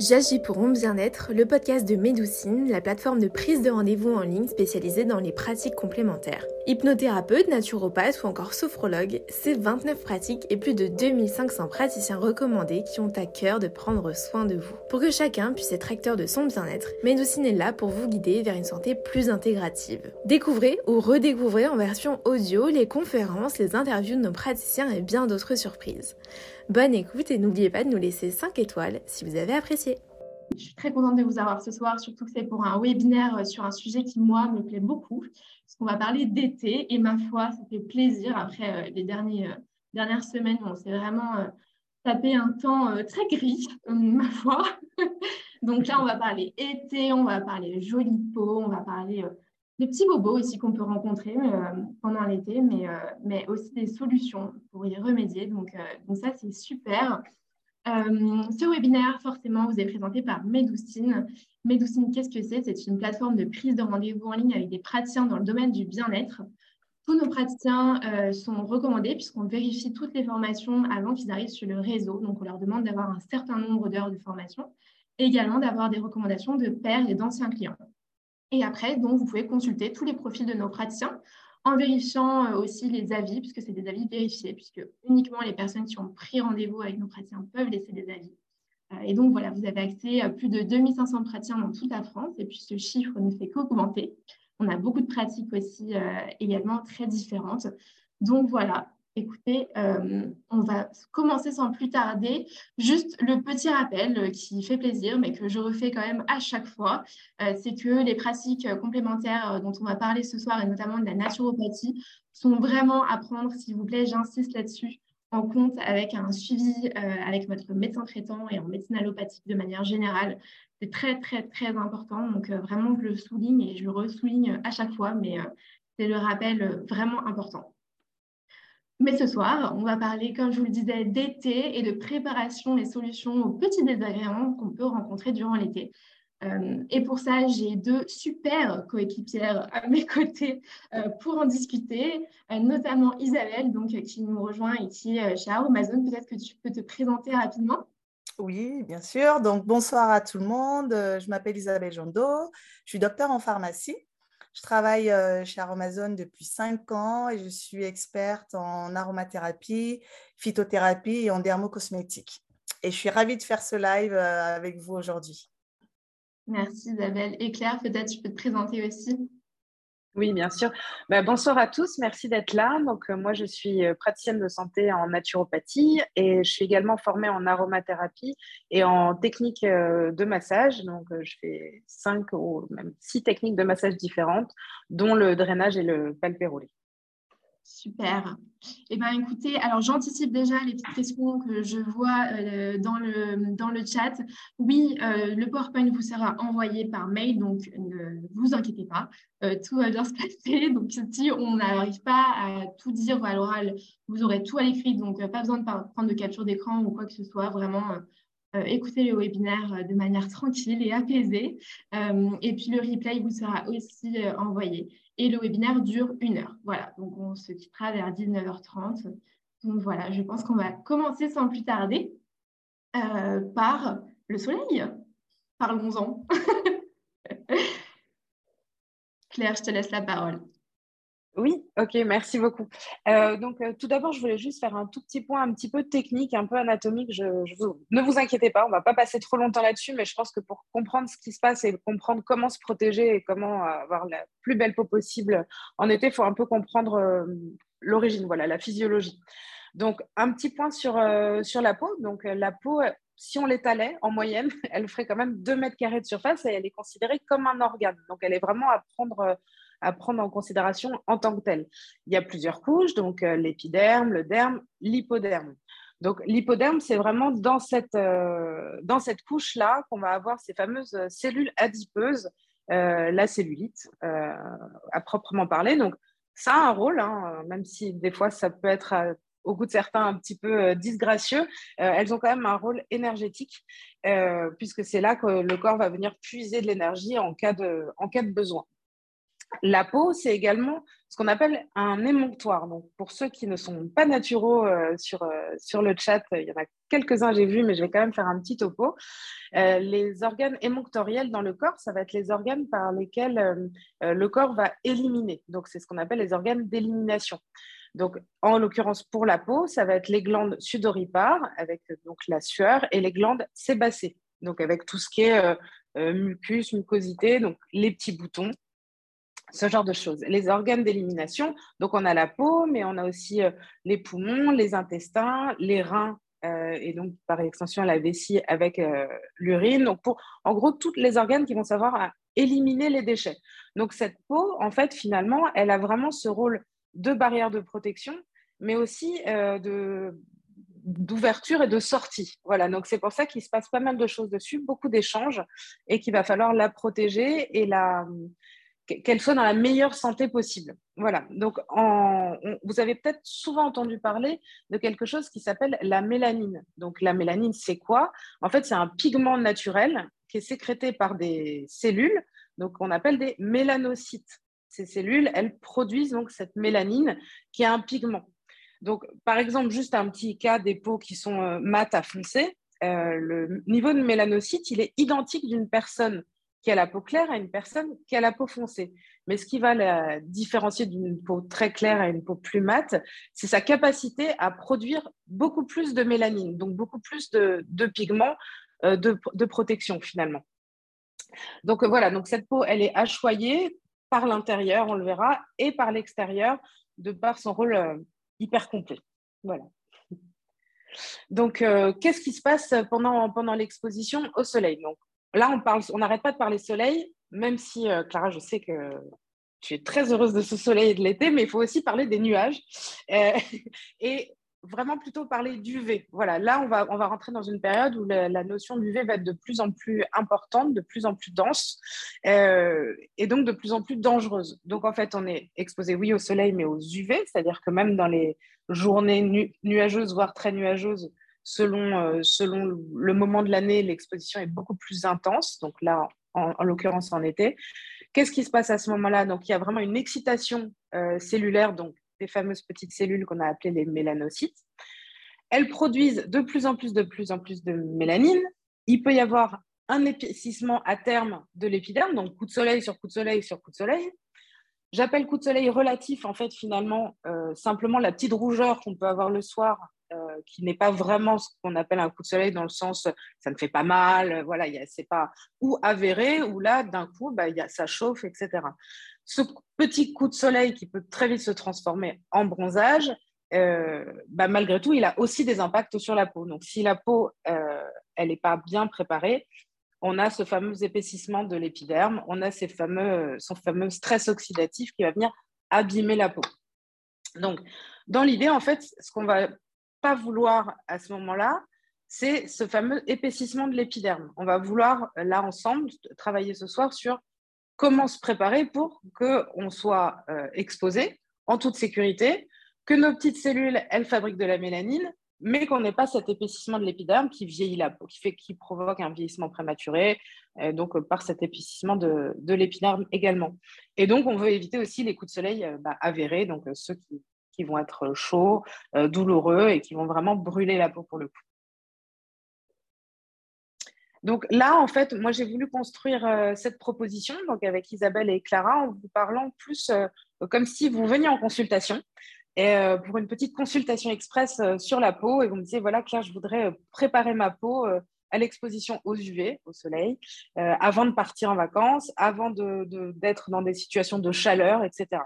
J'agis pour mon bien-être, le podcast de Médoucine, la plateforme de prise de rendez-vous en ligne spécialisée dans les pratiques complémentaires. Hypnothérapeute, naturopathe ou encore sophrologue, c'est 29 pratiques et plus de 2500 praticiens recommandés qui ont à cœur de prendre soin de vous. Pour que chacun puisse être acteur de son bien-être, Médoucine est là pour vous guider vers une santé plus intégrative. Découvrez ou redécouvrez en version audio les conférences, les interviews de nos praticiens et bien d'autres surprises. Bonne écoute et n'oubliez pas de nous laisser 5 étoiles si vous avez apprécié. Je suis très contente de vous avoir ce soir, surtout que c'est pour un webinaire euh, sur un sujet qui, moi, me plaît beaucoup, parce qu'on va parler d'été. Et ma foi, ça fait plaisir après euh, les euh, dernières semaines où on s'est vraiment tapé un temps très gris, ma foi. Donc là, on va parler été, on va parler jolie peau, on va parler des petits bobos aussi qu'on peut rencontrer euh, pendant l'été, mais, euh, mais aussi des solutions pour y remédier. Donc, euh, donc ça, c'est super. ce webinaire, forcément, vous est présenté par Medoucine. Medoucine, qu'est-ce que c'est? C'est une plateforme de prise de rendez-vous en ligne avec des praticiens dans le domaine du bien-être. Tous nos praticiens sont recommandés puisqu'on vérifie toutes les formations avant qu'ils arrivent sur le réseau. Donc, on leur demande d'avoir un certain nombre d'heures de formation et également d'avoir des recommandations de pairs et d'anciens clients. Et après, donc, vous pouvez consulter tous les profils de nos praticiens en vérifiant euh, aussi les avis, puisque c'est des avis vérifiés, puisque uniquement les personnes qui ont pris rendez-vous avec nos praticiens peuvent laisser des avis. Euh, et donc, voilà, vous avez accès à plus de 2500 praticiens dans toute la France, et puis ce chiffre ne fait qu'augmenter. On a beaucoup de pratiques aussi euh, également très différentes. Donc, voilà, Écoutez, euh, on va commencer sans plus tarder. Juste le petit rappel euh, qui fait plaisir, mais que je refais quand même à chaque fois, euh, c'est que les pratiques complémentaires dont on va parler ce soir, et notamment de la naturopathie, sont vraiment à prendre, s'il vous plaît, j'insiste là-dessus, en compte avec un suivi avec votre médecin traitant et en médecine allopathique de manière générale. C'est très, très, très important. Donc, vraiment, je le souligne et je le ressouligne à chaque fois, mais c'est le rappel vraiment important. Mais ce soir, on va parler, comme je vous le disais, d'été et de préparation et solutions aux petits désagréments qu'on peut rencontrer durant l'été. Euh, et pour ça, j'ai deux super coéquipières à mes côtés euh, pour en discuter, euh, notamment Isabelle, donc, qui nous rejoint et qui est chez Amazon. Peut-être que tu peux te présenter rapidement. Oui, bien sûr. Donc, bonsoir à tout le monde. Je m'appelle Isabelle Jando. Je suis docteur en pharmacie. Je travaille euh, chez Aromazone depuis cinq ans et je suis experte en aromathérapie, phytothérapie et en dermocosmétique. Et je suis ravie de faire ce live euh, avec vous aujourd'hui. Merci Isabelle. Et Claire, peut-être tu peux te présenter aussi. Oui, bien sûr. Bah, bonsoir à tous, merci d'être là. Donc, euh, moi, je suis euh, praticienne de santé en naturopathie et je suis également formée en aromathérapie et en technique euh, de massage. Donc, je fais cinq ou même six techniques de massage différentes, dont le drainage et le palpérolé. Super. Eh bien, écoutez, alors j'anticipe déjà les petites questions que je vois euh, dans, le, chat. Oui, euh, le PowerPoint vous sera envoyé par mail, donc ne vous inquiétez pas, euh, tout va bien se passer. Donc, si on n'arrive pas à tout dire à l'oral, vous aurez tout à l'écrit, donc pas besoin de prendre de capture d'écran ou quoi que ce soit. Vraiment, écoutez le webinaire de manière tranquille et apaisée. et puis, le replay vous sera aussi envoyé. Et le webinaire dure une heure. Voilà, donc on se quittera vers 19h30. Donc voilà, je pense qu'on va commencer sans plus tarder euh, par le soleil. Parlons-en. Claire, je te laisse la parole. Oui, ok, merci beaucoup. Euh, donc, euh, tout d'abord, je voulais juste faire un tout petit point un petit peu technique, un peu anatomique. Je, ne vous inquiétez pas, on ne va pas passer trop longtemps là-dessus, mais je pense que pour comprendre ce qui se passe et comprendre comment se protéger et comment avoir la plus belle peau possible en été, il faut un peu comprendre euh, l'origine, voilà, la physiologie. Donc, un petit point sur, sur la peau. Donc, la peau, si on l'étalait en moyenne, elle ferait quand même 2 mètres carrés de surface et elle est considérée comme un organe. Donc, elle est vraiment à prendre à prendre en considération en tant que telle. Il y a plusieurs couches, donc euh, l'épiderme, le derme, l'hypoderme. Donc l'hypoderme, c'est vraiment dans cette, euh, dans cette couche-là qu'on va avoir ces fameuses cellules adipeuses, euh, la cellulite à proprement parler. Donc ça a un rôle, hein, même si des fois ça peut être au goût de certains un petit peu disgracieux, elles ont quand même un rôle énergétique, puisque c'est là que le corps va venir puiser de l'énergie en, en cas de besoin. La peau, c'est également ce qu'on appelle un émonctoire. Donc, pour ceux qui ne sont pas naturaux euh, sur, euh, sur le chat, il y en a quelques-uns, j'ai vu, mais je vais quand même faire un petit topo. Euh, les organes émonctoriels dans le corps, ça va être les organes par lesquels le corps va éliminer. Donc, c'est ce qu'on appelle les organes d'élimination. Donc, en l'occurrence, pour la peau, ça va être les glandes sudoripares, avec donc la sueur, et les glandes sébacées, donc avec tout ce qui est mucus, mucosité, donc les petits boutons ce genre de choses. Les organes d'élimination, donc on a la peau, mais on a aussi euh, les poumons, les intestins, les reins euh, et donc par extension la vessie avec euh, l'urine. Donc pour, en gros, tous les organes qui vont savoir éliminer les déchets. Donc cette peau, en fait, finalement, elle a vraiment ce rôle de barrière de protection, mais aussi de d'ouverture et de sortie. Voilà, donc c'est pour ça qu'il se passe pas mal de choses dessus, beaucoup d'échanges, et qu'il va falloir la protéger et la, qu'elle soit dans la meilleure santé possible. Voilà. Donc, vous avez peut-être souvent entendu parler de quelque chose qui s'appelle la mélanine. Donc, la mélanine, c'est quoi? En fait, c'est un pigment naturel qui est sécrété par des cellules, donc on appelle des mélanocytes. Ces cellules, elles produisent donc cette mélanine qui est un pigment. Donc, par exemple, juste un petit cas des peaux qui sont euh, mat à foncé, euh, le niveau de mélanocytes, il est identique d'une personne qui a la peau claire à une personne qui a la peau foncée. Mais ce qui va la différencier d'une peau très claire à une peau plus mate, c'est sa capacité à produire beaucoup plus de mélanine, donc beaucoup plus de, pigments euh, de, protection finalement. Donc euh, voilà, donc cette peau, elle est achoyée par l'intérieur, on le verra, et par l'extérieur, de par son rôle euh, hyper complet. Voilà. Donc, qu'est-ce qui se passe pendant, pendant l'exposition au soleil? Là, on parle, on n'arrête pas de parler soleil, même si, euh, Clara, je sais que tu es très heureuse de ce soleil et de l'été, mais il faut aussi parler des nuages. Euh, et vraiment plutôt parler d'UV. Voilà, là, on va, on va rentrer dans une période où la, notion d'UV va être de plus en plus importante, de plus en plus dense, euh, et donc de plus en plus dangereuse. Donc, en fait, on est exposé, oui, au soleil, mais aux UV, c'est-à-dire que même dans les journées nuageuses, voire très nuageuses, selon, euh, selon le moment de l'année, l'exposition est beaucoup plus intense. Donc là, en, l'occurrence en été. Qu'est-ce qui se passe à ce moment-là? Donc, il y a vraiment une excitation euh, cellulaire, donc des fameuses petites cellules qu'on a appelées les mélanocytes. Elles produisent de plus en plus, de plus en plus de mélanine. Il peut y avoir un épaississement à terme de l'épiderme, donc coup de soleil sur coup de soleil sur coup de soleil. J'appelle coup de soleil relatif, en fait, finalement, euh, simplement la petite rougeur qu'on peut avoir le soir euh, qui n'est pas vraiment ce qu'on appelle un coup de soleil dans le sens ça ne fait pas mal, voilà, c'est pas ou avéré ou là d'un coup bah, y a, ça chauffe, etc. Ce petit coup de soleil qui peut très vite se transformer en bronzage, euh, bah, malgré tout, il a aussi des impacts sur la peau. Donc si la peau euh, elle n'est pas bien préparée, on a ce fameux épaississement de l'épiderme, on a ces fameux, son fameux stress oxydatif qui va venir abîmer la peau. Donc, dans l'idée, en fait, ce qu'on va vouloir à ce moment-là, c'est ce fameux épaississement de l'épiderme. On va vouloir, là, ensemble, travailler ce soir sur comment se préparer pour qu'on soit euh, exposé en toute sécurité, que nos petites cellules, elles fabriquent de la mélanine, mais qu'on n'ait pas cet épaississement de l'épiderme qui vieillit la peau, qui, fait, qui provoque un vieillissement prématuré, euh, donc euh, par cet épaississement de, de l'épiderme également. Et donc, on veut éviter aussi les coups de soleil bah, avérés, donc ceux qui, qui vont être chauds, euh, douloureux et qui vont vraiment brûler la peau pour le coup. Donc là, en fait, moi, j'ai voulu construire euh, cette proposition donc avec Isabelle et Clara en vous parlant plus euh, comme si vous veniez en consultation et pour une petite consultation express sur la peau et vous me disiez, voilà, Claire, je voudrais préparer ma peau à l'exposition aux UV, au soleil, avant de partir en vacances, avant d'être dans des situations de chaleur, etc.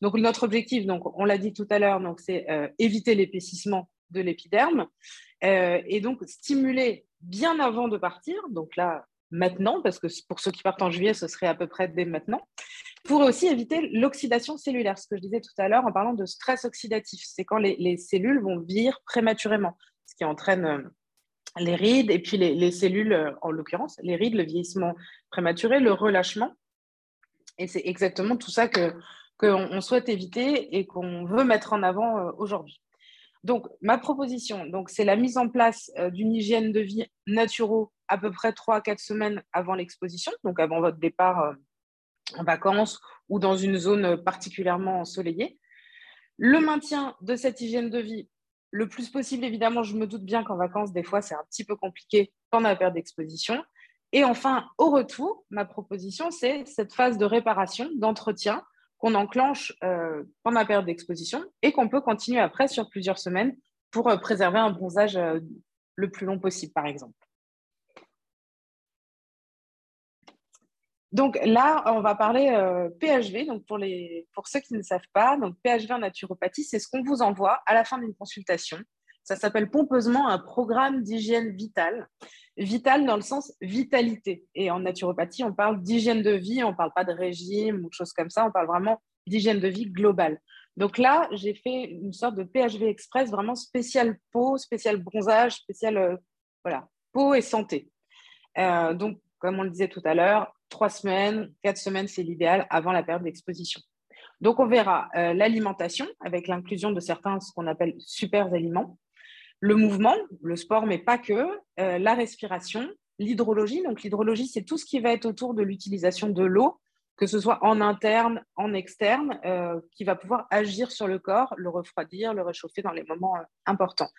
Donc, notre objectif, donc, on l'a dit tout à l'heure, donc, c'est euh, éviter l'épaississement de l'épiderme euh, et donc stimuler bien avant de partir, donc là, maintenant, parce que pour ceux qui partent en juillet, ce serait à peu près dès maintenant, pour aussi éviter l'oxydation cellulaire, ce que je disais tout à l'heure en parlant de stress oxydatif. C'est quand les, cellules vont vieillir prématurément, ce qui entraîne euh, les rides et puis les, les cellules, en l'occurrence, les rides, le vieillissement prématuré, le relâchement. Et c'est exactement tout ça que, qu'on souhaite éviter et qu'on veut mettre en avant euh, aujourd'hui. Donc, ma proposition, c'est la mise en place euh, d'une hygiène de vie naturelle à peu près 3 à 4 semaines avant l'exposition, donc avant votre départ euh, en vacances ou dans une zone particulièrement ensoleillée. Le maintien de cette hygiène de vie le plus possible, évidemment, je me doute bien qu'en vacances, des fois, c'est un petit peu compliqué pendant la période d'exposition. Et enfin, au retour, ma proposition, c'est cette phase de réparation, d'entretien qu'on enclenche euh, pendant la période d'exposition et qu'on peut continuer après sur plusieurs semaines pour euh, préserver un bronzage euh, le plus long possible, par exemple. Donc là, on va parler PHV. Donc pour, ceux qui ne savent pas, donc PHV en naturopathie, c'est ce qu'on vous envoie à la fin d'une consultation. Ça s'appelle pompeusement un programme d'hygiène vitale. Vital dans le sens vitalité. Et en naturopathie, on parle d'hygiène de vie, on ne parle pas de régime ou de choses comme ça, on parle vraiment d'hygiène de vie globale. Donc là, j'ai fait une sorte de PHV Express vraiment spécial peau, spécial bronzage, spécial euh, voilà, peau et santé. Euh, donc, comme on le disait tout à l'heure, trois semaines, quatre semaines, c'est l'idéal avant la période d'exposition. Donc, on verra euh, l'alimentation avec l'inclusion de certains, ce qu'on appelle super aliments le mouvement, le sport, mais pas que, euh, la respiration, l'hydrologie. Donc l'hydrologie, c'est tout ce qui va être autour de l'utilisation de l'eau, que ce soit en interne, en externe, euh, qui va pouvoir agir sur le corps, le refroidir, le réchauffer dans les moments euh, importants.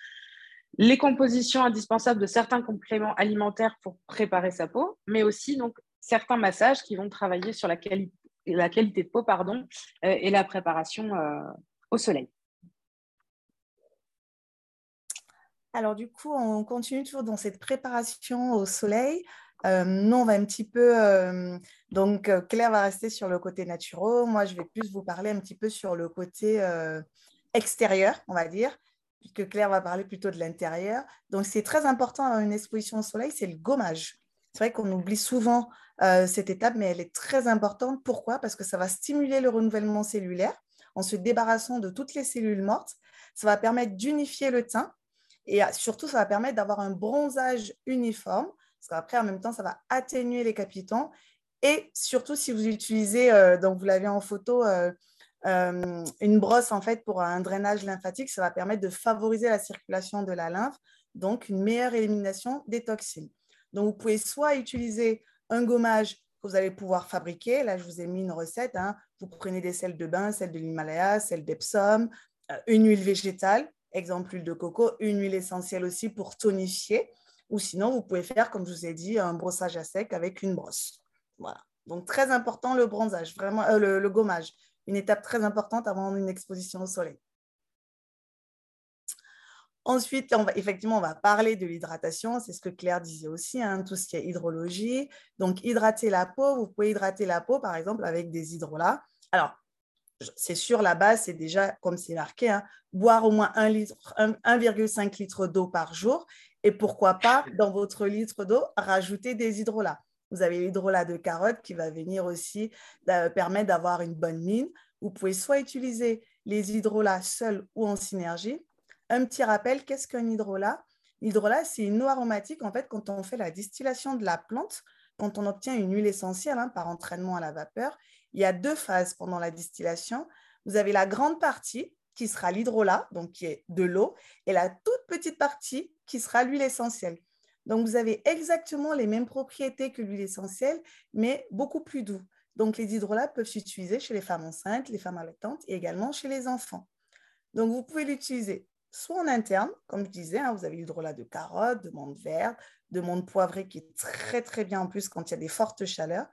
Les compositions indispensables de certains compléments alimentaires pour préparer sa peau, mais aussi donc certains massages qui vont travailler sur la, la qualité de peau pardon, et la préparation au soleil. Alors du coup, on continue toujours dans cette préparation au soleil. Euh, nous, on va un petit peu... Euh, donc, euh, Claire va rester sur le côté naturel. Moi, je vais plus vous parler un petit peu sur le côté extérieur, on va dire, puisque Claire va parler plutôt de l'intérieur. Donc, c'est très important à une exposition au soleil, c'est le gommage. C'est vrai qu'on oublie souvent cette étape, mais elle est très importante. Pourquoi? Parce que ça va stimuler le renouvellement cellulaire en se débarrassant de toutes les cellules mortes. Ça va permettre d'unifier le teint et surtout, ça va permettre d'avoir un bronzage uniforme, parce qu'après, en même temps, ça va atténuer les capitons. Et surtout, si vous utilisez, euh, donc vous l'avez en photo, euh, euh, une brosse en fait pour un drainage lymphatique, ça va permettre de favoriser la circulation de la lymphe, donc une meilleure élimination des toxines. Donc, vous pouvez soit utiliser un gommage que vous allez pouvoir fabriquer. Là, je vous ai mis une recette. Hein. Vous prenez des sels de bain, celles de l'Himalaya, celles d'Epsom, une huile végétale exemple huile de coco, une huile essentielle aussi pour tonifier. Ou sinon, vous pouvez faire, comme je vous ai dit, un brossage à sec avec une brosse. Voilà. Donc, très important le bronzage, vraiment, euh, le, gommage. Une étape très importante avant une exposition au soleil. Ensuite, effectivement, on va parler de l'hydratation. C'est ce que Claire disait aussi, hein, tout ce qui est hydrologie. Donc, hydrater la peau, vous pouvez hydrater la peau, par exemple, avec des hydrolats. Alors, c'est sûr, la base, c'est déjà, comme c'est marqué, hein, boire au moins 1,5 litre d'eau par jour. Et pourquoi pas, dans votre litre d'eau, rajouter des hydrolats. Vous avez l'hydrolat de carotte qui va venir aussi euh, permettre d'avoir une bonne mine. Vous pouvez soit utiliser les hydrolats seuls ou en synergie. Un petit rappel, qu'est-ce qu'un hydrolat? L'hydrolat, c'est une eau aromatique. En fait, quand on fait la distillation de la plante, quand on obtient une huile essentielle hein, par entraînement à la vapeur, il y a deux phases pendant la distillation. Vous avez la grande partie qui sera l'hydrolat, donc qui est de l'eau, et la toute petite partie qui sera l'huile essentielle. Donc, vous avez exactement les mêmes propriétés que l'huile essentielle, mais beaucoup plus doux. Donc, les hydrolats peuvent s'utiliser chez les femmes enceintes, les femmes allaitantes et également chez les enfants. Donc, vous pouvez l'utiliser soit en interne, comme je disais, hein, vous avez l'hydrolat de carotte, de menthe verte, de menthe poivrée qui est très, très bien en plus quand il y a des fortes chaleurs,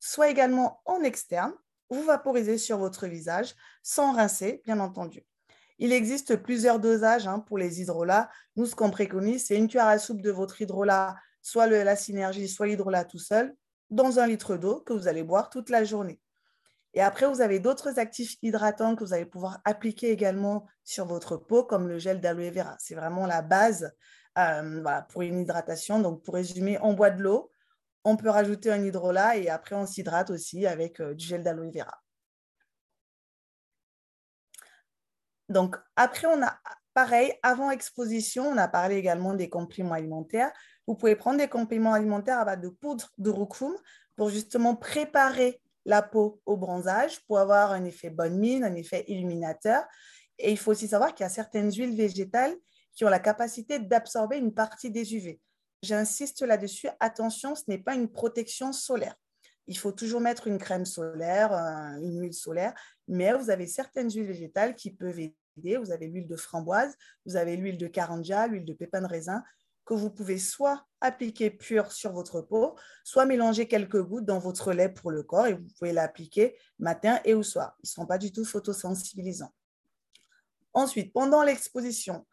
soit également en externe, vous vaporisez sur votre visage sans rincer, bien entendu. Il existe plusieurs dosages hein, pour les hydrolats. Nous, ce qu'on préconise, c'est une cuillère à soupe de votre hydrolat, soit la synergie, soit l'hydrolat tout seul, dans un litre d'eau que vous allez boire toute la journée. Et après, vous avez d'autres actifs hydratants que vous allez pouvoir appliquer également sur votre peau, comme le gel d'aloe vera. C'est vraiment la base euh, pour une hydratation. Donc, pour résumer, on boit de l'eau, on peut rajouter un hydrolat et après on s'hydrate aussi avec euh, du gel d'aloe vera. Donc après, on a pareil, avant exposition, on a parlé également des compléments alimentaires. Vous pouvez prendre des compléments alimentaires à base de poudre de roucoum pour justement préparer la peau au bronzage pour avoir un effet bonne mine, un effet illuminateur. Et il faut aussi savoir qu'il y a certaines huiles végétales qui ont la capacité d'absorber une partie des UV. J'insiste là-dessus, attention, ce n'est pas une protection solaire. il faut toujours mettre une crème solaire, une huile solaire, mais vous avez certaines huiles végétales qui peuvent aider. Vous avez l'huile de framboise, vous avez l'huile de carandia, l'huile de pépin de raisin, que vous pouvez soit appliquer pure sur votre peau, soit mélanger quelques gouttes dans votre lait pour le corps et vous pouvez l'appliquer matin et au soir. Ils ne sont pas du tout photosensibilisants. Ensuite, pendant l'exposition,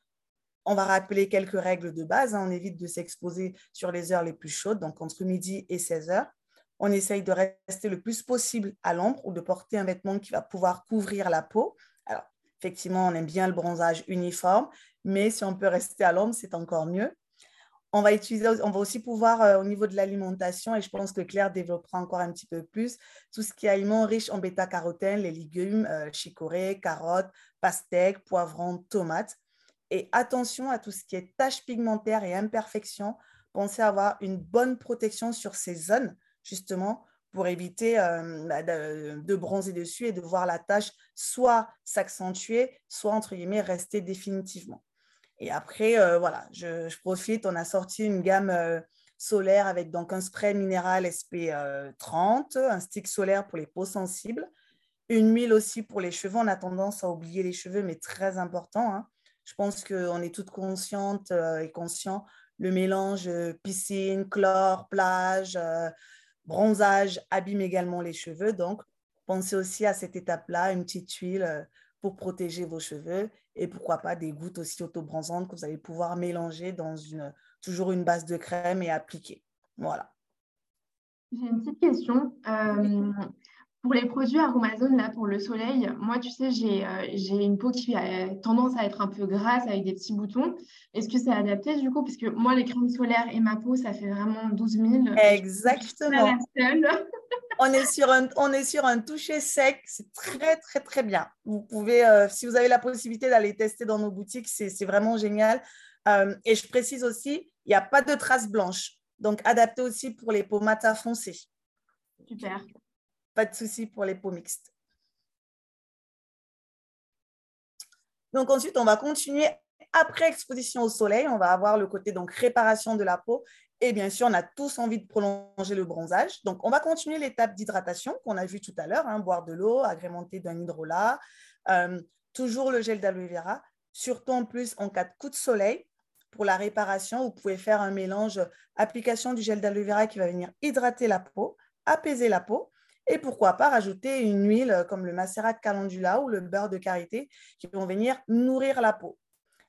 on va rappeler quelques règles de base. Hein. On évite de s'exposer sur les heures les plus chaudes, donc entre midi et 16 heures. On essaye de rester le plus possible à l'ombre ou de porter un vêtement qui va pouvoir couvrir la peau. Alors, effectivement, on aime bien le bronzage uniforme, mais si on peut rester à l'ombre, c'est encore mieux. On va, utiliser, on va aussi pouvoir, euh, au niveau de l'alimentation, et je pense que Claire développera encore un petit peu plus, tout ce qui est aliments riches en bêta-carotène, les légumes, euh, chicorée, carottes, pastèques, poivrons, tomates. Et attention à tout ce qui est taches pigmentaires et imperfections. Pensez à avoir une bonne protection sur ces zones, justement, pour éviter euh, bah, de, bronzer dessus et de voir la tache soit s'accentuer, soit, entre guillemets, rester définitivement. Et après, euh, voilà, je, profite, on a sorti une gamme euh, solaire avec donc un spray minéral SP30, un stick solaire pour les peaux sensibles, une huile aussi pour les cheveux. On a tendance à oublier les cheveux, mais très important. Hein. Je pense qu'on est toutes conscientes euh, et conscients. Le mélange euh, piscine, chlore, plage, euh, bronzage abîme également les cheveux. Donc, pensez aussi à cette étape-là, une petite huile pour protéger vos cheveux et pourquoi pas des gouttes aussi autobronzantes que vous allez pouvoir mélanger dans une, toujours une base de crème et appliquer. Voilà. J'ai une petite question. Pour les produits Aromazone, là, pour le soleil, moi, tu sais, euh, j'ai une peau qui a tendance à être un peu grasse avec des petits boutons. Est-ce que c'est adapté du coup? Parce que moi, les crèmes solaires et ma peau, ça fait vraiment 12 000. Exactement. on, est sur un, on est sur un toucher sec. C'est très, très, très bien. Vous pouvez, euh, si vous avez la possibilité d'aller tester dans nos boutiques, c'est vraiment génial. Euh, et je précise aussi, il n'y a pas de traces blanches. Donc, adapté aussi pour les peaux foncées. Super. Pas de souci pour les peaux mixtes. Donc ensuite, on va continuer après exposition au soleil. On va avoir le côté donc réparation de la peau. Et bien sûr, on a tous envie de prolonger le bronzage. Donc, on va continuer l'étape d'hydratation qu'on a vu tout à l'heure, hein, boire de l'eau agrémentée d'un hydrolat, euh, toujours le gel d'aloe vera, surtout en plus en cas de coup de soleil. Pour la réparation, vous pouvez faire un mélange application du gel d'aloe vera qui va venir hydrater la peau, apaiser la peau, et pourquoi pas rajouter une huile euh, comme le macérat de calendula ou le beurre de karité qui vont venir nourrir la peau.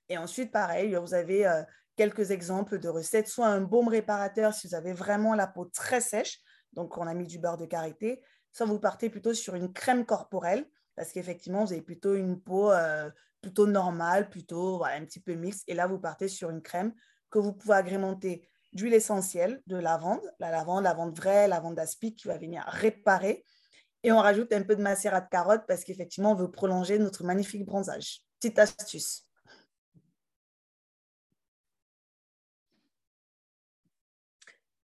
Et ensuite, pareil, vous avez euh, quelques exemples de recettes, soit un baume réparateur si vous avez vraiment la peau très sèche, donc on a mis du beurre de karité, soit vous partez plutôt sur une crème corporelle, parce qu'effectivement, vous avez plutôt une peau euh, plutôt normale, plutôt un petit peu mixte, et là, vous partez sur une crème que vous pouvez agrémenter d'huile essentielle de lavande, la lavande, lavande vraie, lavande d'aspic qui va venir réparer. Et on rajoute un peu de macérat de carotte parce qu'effectivement, on veut prolonger notre magnifique bronzage. Petite astuce.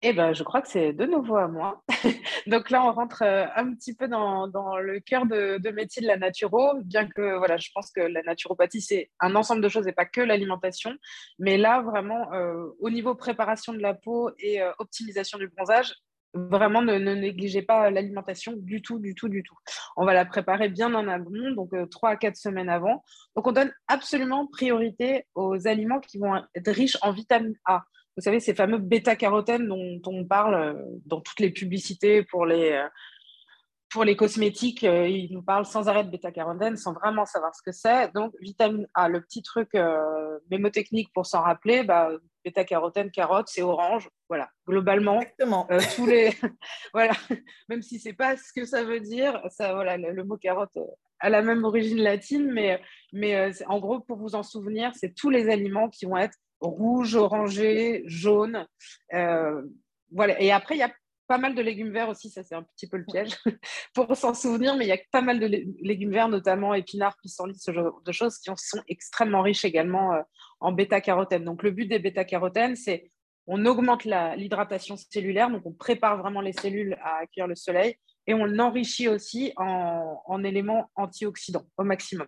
Eh ben, je crois que c'est de nouveau à moi. Donc là, on rentre euh, un petit peu dans, le cœur de, métier de la naturo, bien que voilà, je pense que la naturopathie, c'est un ensemble de choses et pas que l'alimentation. Mais là, vraiment, euh, au niveau préparation de la peau et euh, optimisation du bronzage, vraiment ne, négligez pas l'alimentation du tout, du tout, du tout. On va la préparer bien en amont, donc trois à quatre semaines avant. Donc on donne absolument priorité aux aliments qui vont être riches en vitamine A. Vous savez, ces fameux bêta-carotènes dont, on parle euh, dans toutes les publicités pour les, euh, pour les cosmétiques, euh, ils nous parlent sans arrêt de bêta-carotène sans vraiment savoir ce que c'est. Donc, vitamine A, le petit truc mémotechnique pour s'en rappeler, bah, bêta-carotène, carotte, c'est orange. Voilà, globalement, tous les. voilà, même si c'est pas ce que ça veut dire, ça, voilà, le, mot carotte a la même origine latine, mais, mais en gros, pour vous en souvenir, c'est tous les aliments qui vont être rouge, orangé, jaune. Euh, voilà. Et après, il y a pas mal de légumes verts aussi, ça c'est un petit peu le piège pour s'en souvenir, mais il y a pas mal de légumes verts, notamment épinards, pissenlits, ce genre de choses qui sont extrêmement riches également euh, en bêta-carotène. Donc le but des bêta-carotènes, c'est on augmente l'hydratation cellulaire, donc on prépare vraiment les cellules à accueillir le soleil et on enrichit aussi en éléments antioxydants au maximum.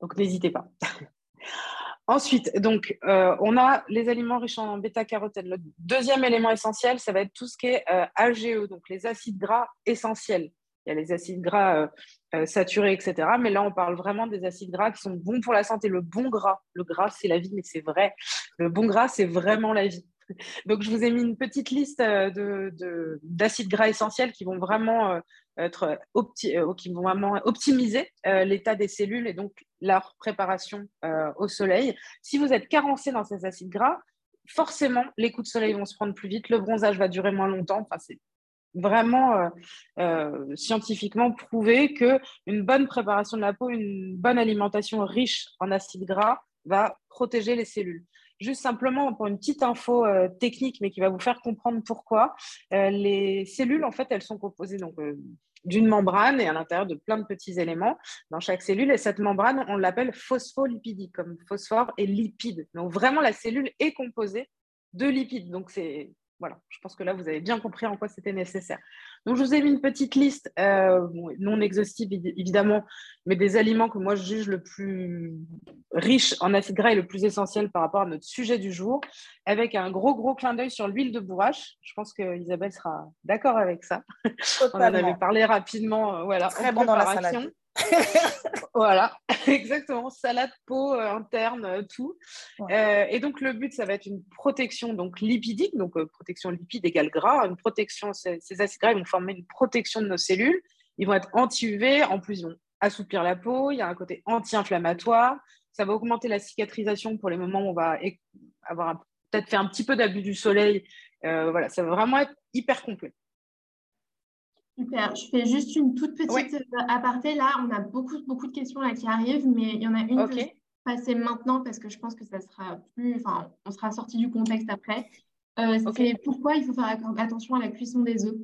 Donc n'hésitez pas. Ensuite, donc, euh, on a les aliments riches en bêta-carotène. Le deuxième élément essentiel, ça va être tout ce qui est euh, AGE, donc les acides gras essentiels. Il y a les acides gras euh, saturés, etc. Mais là, on parle vraiment des acides gras qui sont bons pour la santé. Le bon gras, le gras, c'est la vie, mais c'est vrai. Le bon gras, c'est vraiment la vie. Donc, je vous ai mis une petite liste d'acides gras essentiels qui vont vraiment être qui vont vraiment optimiser l'état des cellules et donc leur préparation euh, au soleil. Si vous êtes carencé dans ces acides gras, forcément, les coups de soleil vont se prendre plus vite, le bronzage va durer moins longtemps. Enfin, c'est vraiment euh, euh, scientifiquement prouvé qu'une bonne préparation de la peau, une bonne alimentation riche en acides gras va protéger les cellules. Juste simplement pour une petite info technique, mais qui va vous faire comprendre pourquoi. les cellules, en fait, elles sont composées donc d'une membrane et à l'intérieur de plein de petits éléments dans chaque cellule. Et cette membrane, on l'appelle phospholipidique, comme phosphore et lipide. Donc vraiment, la cellule est composée de lipides. Donc c'est voilà, je pense que là, vous avez bien compris en quoi c'était nécessaire. Donc, je vous ai mis une petite liste, euh, non exhaustive évidemment, mais des aliments que moi je juge le plus riche en acides gras et le plus essentiel par rapport à notre sujet du jour, avec un gros, gros clin d'œil sur l'huile de bourrache. Je pense que Isabelle sera d'accord avec ça. On en avait parlé rapidement. Euh, voilà, Très bon dans la salade. Voilà, exactement. Salade, peau euh, interne, euh, tout. Euh, et donc, le but, ça va être une protection donc, lipidique. Donc, protection lipide égale gras. Une protection, ces, acides gras vont former une protection de nos cellules. Ils vont être anti-UV. En plus, ils vont assouplir la peau. Il y a un côté anti-inflammatoire. Ça va augmenter la cicatrisation pour les moments où on va avoir peut-être fait un petit peu d'abus du soleil. voilà, ça va vraiment être hyper complet. Super. Je fais juste une toute petite euh, aparté. Là, on a beaucoup, beaucoup de questions là, qui arrivent, mais il y en a une que je vais passer maintenant parce que je pense que ça sera plus. Enfin, on sera sorti du contexte après. Euh, c'est pourquoi il faut faire attention à la cuisson des œufs.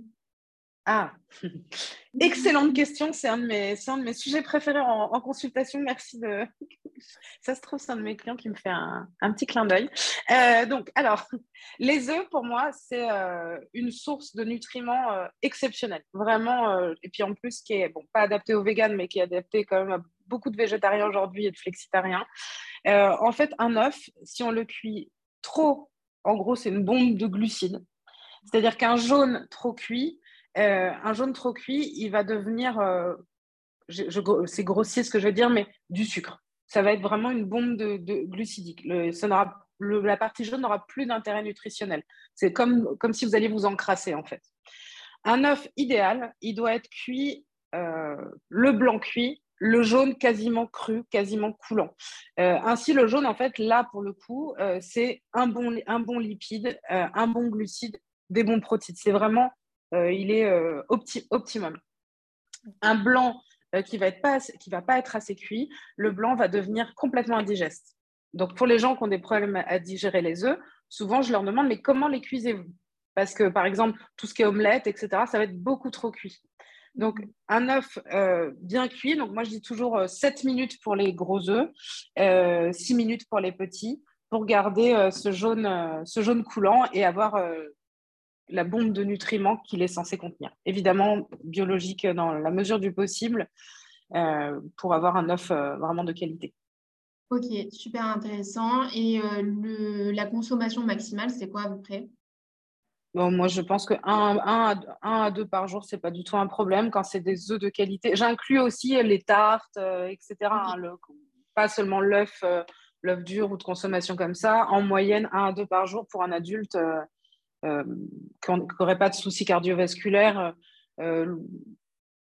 Ah, excellente question. C'est un, de mes, un de mes sujets préférés en, consultation. Merci de. Ça se trouve, c'est un de mes clients qui me fait un, petit clin d'œil. Euh, donc, alors, les œufs, pour moi, c'est euh, une source de nutriments euh, exceptionnelle. Vraiment. et puis en plus, qui est bon, pas adapté aux véganes, mais qui est adapté quand même à beaucoup de végétariens aujourd'hui et de flexitariens. en fait, un œuf, si on le cuit trop, en gros, c'est une bombe de glucides. C'est-à-dire qu'un jaune trop cuit, euh, un jaune trop cuit, il va devenir, euh, c'est grossier ce que je veux dire, mais du sucre. Ça va être vraiment une bombe de, glucidique. la partie jaune n'aura plus d'intérêt nutritionnel. C'est comme, comme si vous alliez vous encrasser en fait. Un œuf idéal, il doit être cuit, euh, le blanc cuit, le jaune quasiment cru, quasiment coulant. ainsi, le jaune, en fait, là, pour le coup, c'est un bon, un bon lipide, un bon glucide, des bons protides. C'est vraiment il est euh, optimum. Un blanc euh, qui va pas va pas être assez cuit, le blanc va devenir complètement indigeste. Donc pour les gens qui ont des problèmes à digérer les œufs, souvent je leur demande mais comment les cuisez-vous? Parce que par exemple tout ce qui est omelette, etc. Ça va être beaucoup trop cuit. Donc, un œuf bien cuit. Donc, moi, je dis toujours 7 minutes pour les gros œufs, 6 minutes pour les petits, pour garder ce, jaune, ce jaune coulant et avoir la bombe de nutriments qu'il est censé contenir. Évidemment, biologique dans la mesure du possible euh, pour avoir un œuf euh, vraiment de qualité. Ok, super intéressant. Et euh, la consommation maximale, c'est quoi à peu près? Bon, moi, je pense que 1 à 2 par jour, ce n'est pas du tout un problème quand c'est des œufs de qualité. J'inclus aussi les tartes, etc. Hein, pas seulement l'œuf, l'œuf dur ou de consommation comme ça. En moyenne, 1 à 2 par jour pour un adulte, qui n'auraient pas de soucis cardiovasculaires, euh,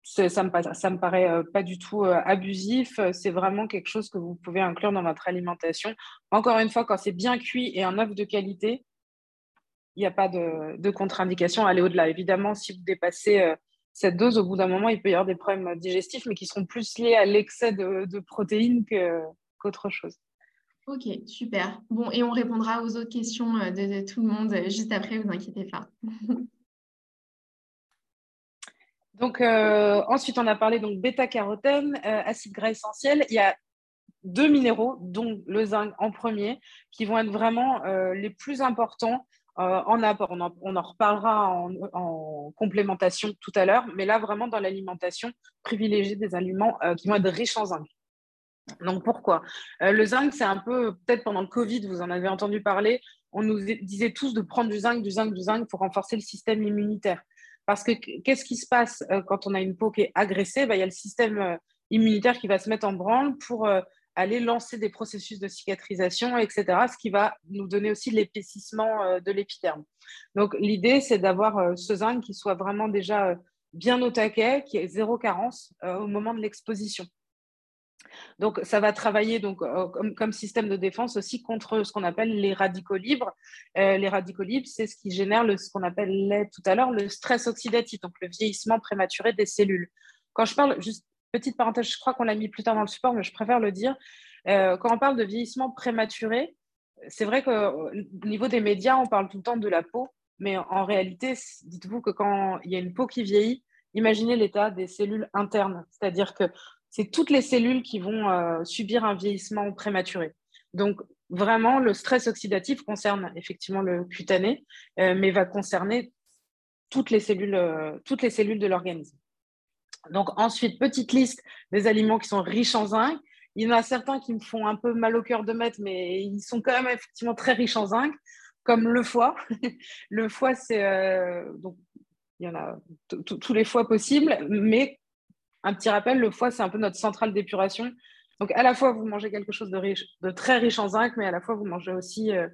ça me, me paraît euh, pas du tout abusif. C'est vraiment quelque chose que vous pouvez inclure dans votre alimentation. Encore une fois, quand c'est bien cuit et un œuf de qualité, il n'y a pas de, contre-indication à aller au-delà. Évidemment, si vous dépassez cette dose, au bout d'un moment, il peut y avoir des problèmes digestifs, mais qui seront plus liés à l'excès de, protéines qu'autre chose. Ok, super. Bon, et on répondra aux autres questions euh, de, tout le monde euh, juste après, vous inquiétez pas. donc, euh, ensuite, on a parlé donc bêta-carotène, acide gras essentiel. Il y a deux minéraux, dont le zinc en premier, qui vont être vraiment les plus importants en apport. On en, reparlera en, en, complémentation tout à l'heure, mais là, vraiment dans l'alimentation, privilégier des aliments qui vont être riches en zinc. Donc pourquoi? Le zinc, c'est un peu, peut-être pendant le Covid, vous en avez entendu parler, on nous disait tous de prendre du zinc, du zinc, du zinc pour renforcer le système immunitaire. Parce que qu'est-ce qui se passe quand on a une peau qui est agressée? Bah, Il y a le système immunitaire qui va se mettre en branle pour aller lancer des processus de cicatrisation, etc., ce qui va nous donner aussi l'épaississement de l'épiderme. Donc l'idée, c'est d'avoir ce zinc qui soit vraiment déjà bien au taquet, qui ait zéro carence au moment de l'exposition. Donc, ça va travailler donc, euh, comme, système de défense aussi contre ce qu'on appelle les radicaux libres. Euh, les radicaux libres, c'est ce qui génère ce qu'on appelait tout à l'heure le stress oxydatif, donc le vieillissement prématuré des cellules. Quand je parle, juste petite parenthèse, je crois qu'on l'a mis plus tard dans le support, mais je préfère le dire. Euh, quand on parle de vieillissement prématuré, c'est vrai qu'au niveau des médias, on parle tout le temps de la peau, mais en réalité, dites-vous que quand il y a une peau qui vieillit, imaginez l'état des cellules internes, c'est-à-dire que c'est toutes les cellules qui vont euh, subir un vieillissement prématuré. Donc, vraiment, le stress oxydatif concerne effectivement le cutané, euh, mais va concerner toutes les cellules, euh, toutes les cellules de l'organisme. Donc, ensuite, petite liste des aliments qui sont riches en zinc. Il y en a certains qui me font un peu mal au cœur de mettre, mais ils sont quand même effectivement très riches en zinc, comme le foie. le foie, c'est donc il y en a tous les foies possibles, mais un petit rappel, le foie, c'est un peu notre centrale d'épuration. Donc, à la fois, vous mangez quelque chose de, très riche en zinc, mais à la fois, vous mangez aussi euh,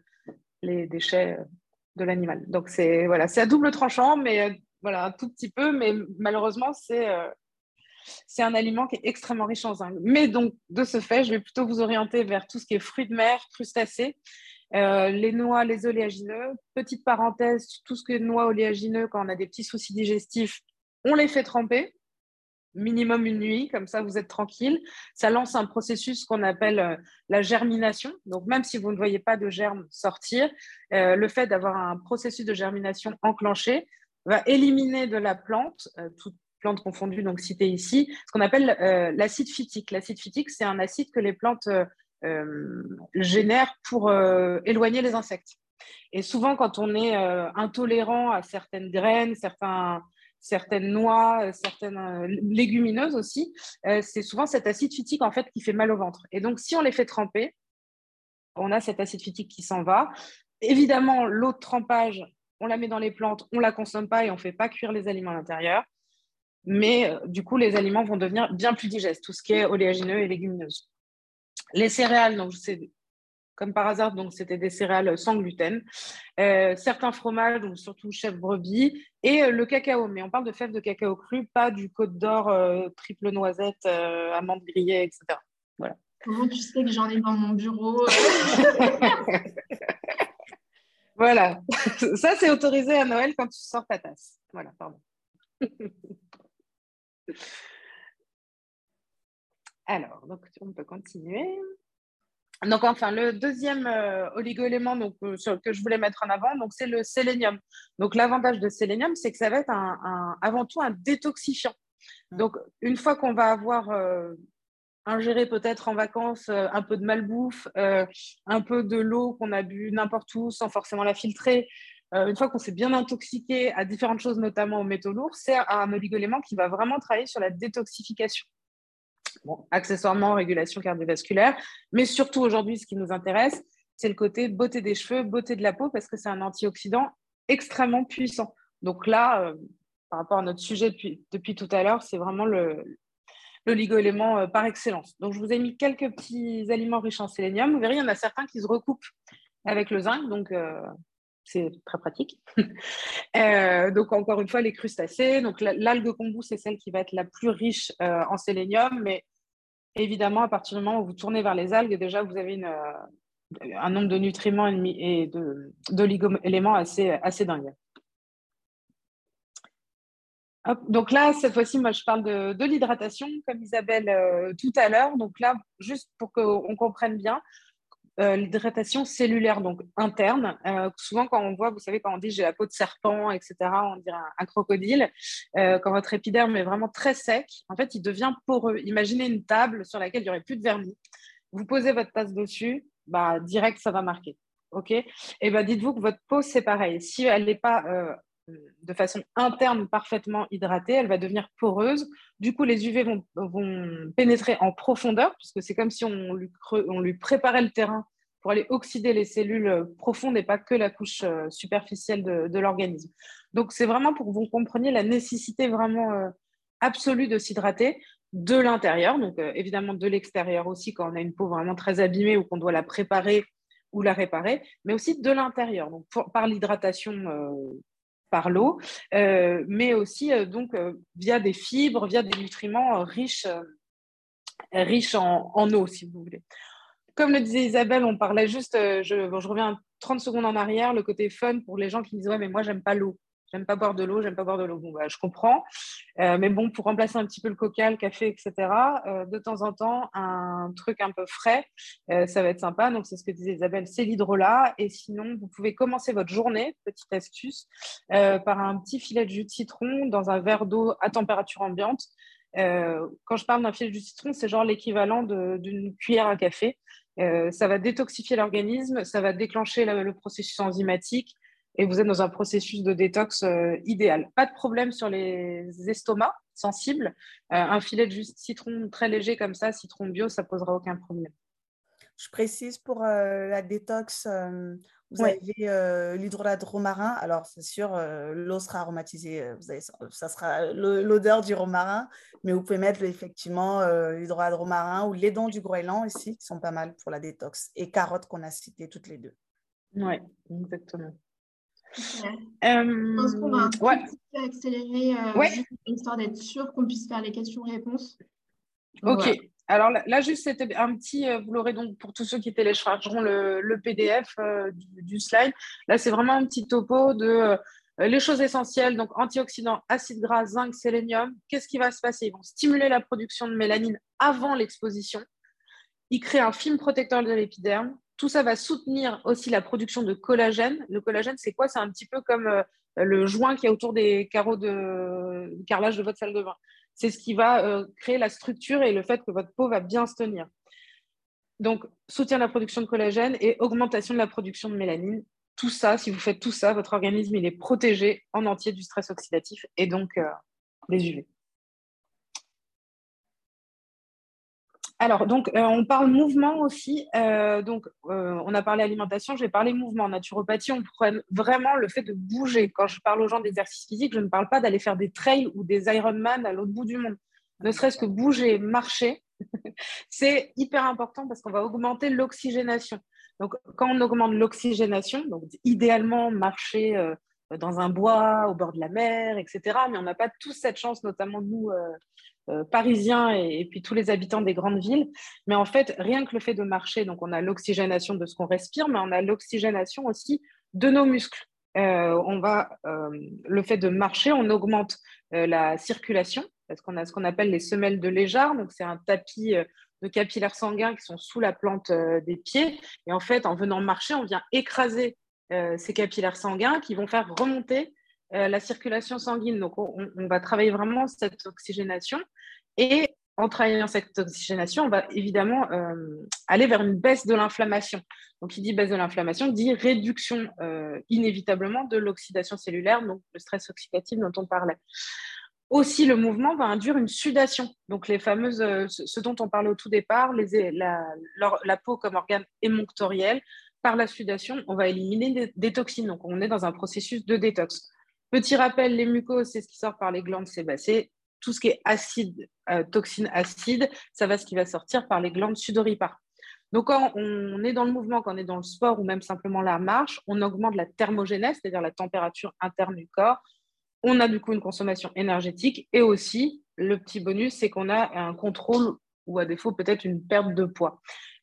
les déchets euh, de l'animal. Donc, c'est voilà, à double tranchant, mais euh, voilà, un tout petit peu. Mais malheureusement, c'est un aliment qui est extrêmement riche en zinc. Mais donc, de ce fait, je vais plutôt vous orienter vers tout ce qui est fruits de mer, crustacés, les noix, les oléagineux. Petite parenthèse, tout ce qui est noix, oléagineux, quand on a des petits soucis digestifs, on les fait tremper minimum une nuit, comme ça vous êtes tranquille. Ça lance un processus qu'on appelle euh, la germination. Donc même si vous ne voyez pas de germes sortir, euh, le fait d'avoir un processus de germination enclenché va éliminer de la plante, euh, toute plante confondue, donc citée ici, ce qu'on appelle l'acide phytique. L'acide phytique, c'est un acide que les plantes génèrent pour éloigner les insectes. Et souvent, quand on est intolérant à certaines graines, certains certaines noix, euh, certaines euh, légumineuses aussi, euh, c'est souvent cet acide phytique en fait qui fait mal au ventre. Et donc, si on les fait tremper, on a cet acide phytique qui s'en va. Évidemment, l'eau de trempage, on la met dans les plantes, on la consomme pas et on fait pas cuire les aliments à l'intérieur. Mais du coup, les aliments vont devenir bien plus digestes, tout ce qui est oléagineux et légumineuses. Les céréales, donc c'est comme par hasard, donc c'était des céréales sans gluten. Euh, certains fromages, donc surtout chèvre brebis, et euh, le cacao. Mais on parle de fèves de cacao cru, pas du côte d'or, euh, triple noisette, amande grillée, etc. Voilà. Comment tu sais que j'en ai dans mon bureau Voilà. Ça, c'est autorisé à Noël quand tu sors ta tasse. Voilà, pardon. Alors, donc on peut continuer. Donc, enfin, le deuxième euh, oligo-élément donc, euh, que je voulais mettre en avant, donc, c'est le sélénium. Donc, l'avantage de sélénium, c'est que ça va être un, avant tout un détoxifiant. Mmh. Donc, une fois qu'on va avoir euh, ingéré peut-être en vacances un peu de malbouffe, un peu de l'eau qu'on a bu n'importe où sans forcément la filtrer, une fois qu'on s'est bien intoxiqué à différentes choses, notamment aux métaux lourds, c'est un oligo-élément qui va vraiment travailler sur la détoxification accessoirement régulation cardiovasculaire, mais surtout aujourd'hui, ce qui nous intéresse, c'est le côté beauté des cheveux, beauté de la peau, parce que c'est un antioxydant extrêmement puissant. Donc là, euh, par rapport à notre sujet depuis, depuis tout à l'heure, c'est vraiment le, l'oligo-élément euh, par excellence. Donc, je vous ai mis quelques petits aliments riches en sélénium. Vous verrez, il y en a certains qui se recoupent avec le zinc, donc euh, c'est très pratique. donc, encore une fois, les crustacés. Donc, l'algue kombu, c'est celle qui va être la plus riche en sélénium, mais évidemment, à partir du moment où vous tournez vers les algues, déjà, vous avez euh, un nombre de nutriments et d'oligo-éléments assez, assez dingue. donc là, cette fois-ci, moi, je parle de, de l'hydratation, comme Isabelle euh, tout à l'heure. Donc là, juste pour qu'on comprenne bien, euh, l'hydratation cellulaire, donc interne. Euh, souvent, quand on voit, vous savez, quand on dit j'ai la peau de serpent, etc., on dirait un, crocodile. Euh, quand votre épiderme est vraiment très sec, en fait, il devient poreux. Imaginez une table sur laquelle il n'y aurait plus de vernis. Vous posez votre tasse dessus, bah, direct, ça va marquer. OK? Et ben, dites-vous que votre peau, c'est pareil. Si elle n'est pas de façon interne parfaitement hydratée, elle va devenir poreuse. Du coup, les UV vont, pénétrer en profondeur, puisque c'est comme si on lui, préparait le terrain pour aller oxyder les cellules profondes et pas que la couche euh, superficielle de, l'organisme. Donc, c'est vraiment pour que vous compreniez la nécessité vraiment euh, absolue de s'hydrater de l'intérieur, donc euh, évidemment de l'extérieur aussi quand on a une peau vraiment très abîmée ou qu'on doit la préparer ou la réparer, mais aussi de l'intérieur, donc par l'hydratation par l'eau, euh, mais aussi donc via des fibres, via des nutriments riches, riches en, eau, si vous voulez. Comme le disait Isabelle, on parlait juste, je, je reviens 30 secondes en arrière, le côté fun pour les gens qui disent ouais mais moi j'aime pas l'eau. J'aime pas boire de l'eau, j'aime pas boire de l'eau. Bon, bah, je comprends. Euh, mais bon, pour remplacer un petit peu le coca, le café, etc., euh, de temps en temps, un truc un peu frais, euh, ça va être sympa. Donc, c'est ce que disait Isabelle, c'est l'hydrolat. Et sinon, vous pouvez commencer votre journée, petite astuce, par un petit filet de jus de citron dans un verre d'eau à température ambiante. quand je parle d'un filet de jus de citron, c'est genre l'équivalent d'une cuillère à café. ça va détoxifier l'organisme, ça va déclencher le processus enzymatique, et vous êtes dans un processus de détox euh, idéal. Pas de problème sur les estomacs sensibles. Euh, un filet de juste citron très léger comme ça, citron bio, ça posera aucun problème. Je précise pour euh, la détox, vous avez l'hydrolat romarin. Alors, c'est sûr, l'eau sera aromatisée, vous avez, ça sera l'odeur du romarin, mais vous pouvez mettre effectivement l'hydrolat romarin ou les dents du Groenland ici, qui sont pas mal pour la détox, et carottes qu'on a citées toutes les deux. Oui, exactement. Euh, Je pense qu'on va un petit peu accélérer, euh, histoire d'être sûr qu'on puisse faire les questions-réponses. Ok. Alors là, juste, c'était un petit, euh, vous l'aurez donc pour tous ceux qui téléchargeront le, le PDF du, slide. Là, c'est vraiment un petit topo de les choses essentielles, donc antioxydants, acides gras, zinc, sélénium. Qu'est-ce qui va se passer? Ils vont stimuler la production de mélanine avant l'exposition. Ils créent un film protecteur de l'épiderme. Tout ça va soutenir aussi la production de collagène. Le collagène, c'est quoi? C'est un petit peu comme euh, le joint qui est autour des carreaux de carrelage de votre salle de bain. C'est ce qui va euh, créer la structure et le fait que votre peau va bien se tenir. Donc, soutien de la production de collagène et augmentation de la production de mélanine. Tout ça, si vous faites tout ça, votre organisme est protégé en entier du stress oxydatif et donc euh, des UV. Alors, donc, euh, on parle mouvement aussi. Euh, donc, euh, on a parlé alimentation, je vais parler mouvement. En naturopathie, on prend vraiment le fait de bouger. Quand je parle aux gens d'exercice physique, je ne parle pas d'aller faire des trails ou des Ironman à l'autre bout du monde. Ne serait-ce que bouger, marcher, c'est hyper important parce qu'on va augmenter l'oxygénation. Donc, quand on augmente l'oxygénation, donc idéalement marcher dans un bois, au bord de la mer, etc. Mais on n'a pas tous cette chance, notamment nous, euh, parisiens et, puis tous les habitants des grandes villes. Mais en fait, rien que le fait de marcher, donc on a l'oxygénation de ce qu'on respire, mais on a l'oxygénation aussi de nos muscles. Euh, on va, euh, le fait de marcher, on augmente la circulation parce qu'on a ce qu'on appelle les semelles de Léjard. Donc, c'est un tapis de capillaires sanguins qui sont sous la plante des pieds. Et en fait, en venant marcher, on vient écraser ces capillaires sanguins qui vont faire remonter la circulation sanguine. Donc, on, va travailler vraiment cette oxygénation. Et en travaillant cette oxygénation, on va évidemment euh, aller vers une baisse de l'inflammation. Donc, qui dit baisse de l'inflammation dit réduction euh, inévitablement de l'oxydation cellulaire, donc le stress oxydatif dont on parlait. Aussi, le mouvement va induire une sudation. Donc, les fameuses, euh, ce dont on parlait au tout départ, la, la, peau comme organe émonctoriel, par la sudation, on va éliminer des, toxines. Donc, on est dans un processus de détox. Petit rappel, les mucoses, c'est ce qui sort par les glandes sébacées tout ce qui est acide, euh, toxine acide, ça va ce qui va sortir par les glandes sudoripares. Donc, quand on est dans le mouvement, quand on est dans le sport ou même simplement la marche, on augmente la thermogénèse, c'est-à-dire la température interne du corps. On a du coup une consommation énergétique et aussi, le petit bonus, c'est qu'on a un contrôle ou à défaut peut-être une perte de poids.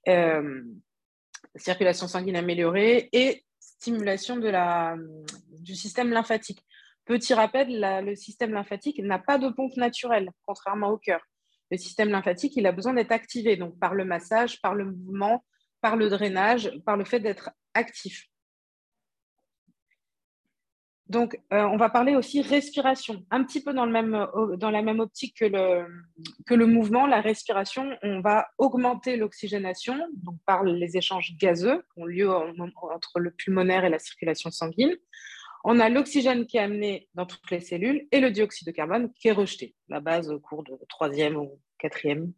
Euh, circulation sanguine améliorée et stimulation du système lymphatique. Petit rappel, le système lymphatique n'a pas de pompe naturelle, contrairement au cœur. Le système lymphatique, il a besoin d'être activé, donc par le massage, par le mouvement, par le drainage, par le fait d'être actif. Donc, euh, on va parler aussi respiration, un petit peu dans, euh, la même optique que le, que le mouvement, la respiration, on va augmenter l'oxygénation donc par les échanges gazeux qui ont lieu entre le pulmonaire et la circulation sanguine. On a l'oxygène qui est amené dans toutes les cellules et le dioxyde de carbone qui est rejeté. La base au cours de troisième ou quatrième.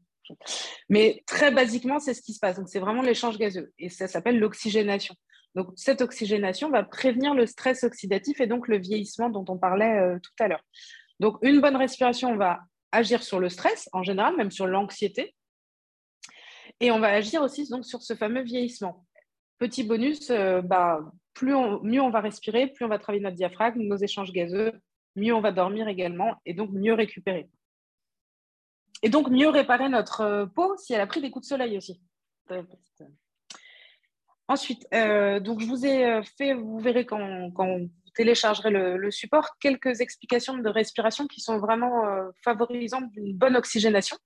Mais très basiquement, c'est ce qui se passe. Donc, c'est vraiment l'échange gazeux. Et ça s'appelle l'oxygénation. Donc, cette oxygénation va prévenir le stress oxydatif et donc le vieillissement dont on parlait euh, tout à l'heure. Donc, une bonne respiration va agir sur le stress en général, même sur l'anxiété. Et on va agir aussi donc, sur ce fameux vieillissement. Petit bonus, euh, bah, mieux on va respirer, plus on va travailler notre diaphragme, nos échanges gazeux, mieux on va dormir également et donc mieux récupérer. Et donc mieux réparer notre euh, peau si elle a pris des coups de soleil aussi. Ensuite, euh, donc je vous ai fait, vous verrez quand, vous téléchargerez le, support, quelques explications de respiration qui sont vraiment favorisantes d'une bonne oxygénation.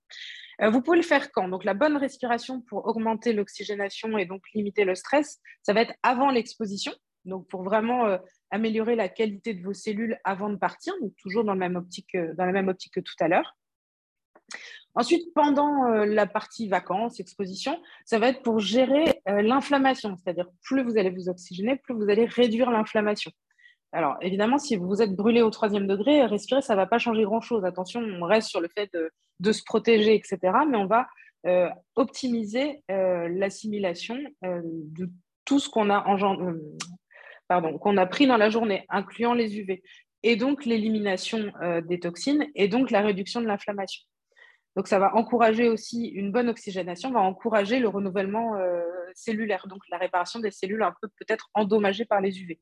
Euh, vous pouvez le faire quand? Donc la bonne respiration pour augmenter l'oxygénation et donc limiter le stress, ça va être avant l'exposition. Donc pour vraiment euh, améliorer la qualité de vos cellules avant de partir, donc toujours dans, même optique, euh, dans la même optique que tout à l'heure. Ensuite, pendant la partie vacances, exposition, ça va être pour gérer l'inflammation, c'est-à-dire plus vous allez vous oxygéner, plus vous allez réduire l'inflammation. Alors, évidemment, si vous êtes brûlé au troisième degré, respirer, ça ne va pas changer grand-chose. Attention, on reste sur le fait de, se protéger, etc. Mais on va euh, optimiser euh, l'assimilation euh, de tout ce qu'on a, pardon, qu'on a pris dans la journée, incluant les UV, et donc l'élimination des toxines, et donc la réduction de l'inflammation. Donc, ça va encourager aussi une bonne oxygénation, va encourager le renouvellement cellulaire, donc la réparation des cellules un peu peut-être endommagées par les UV.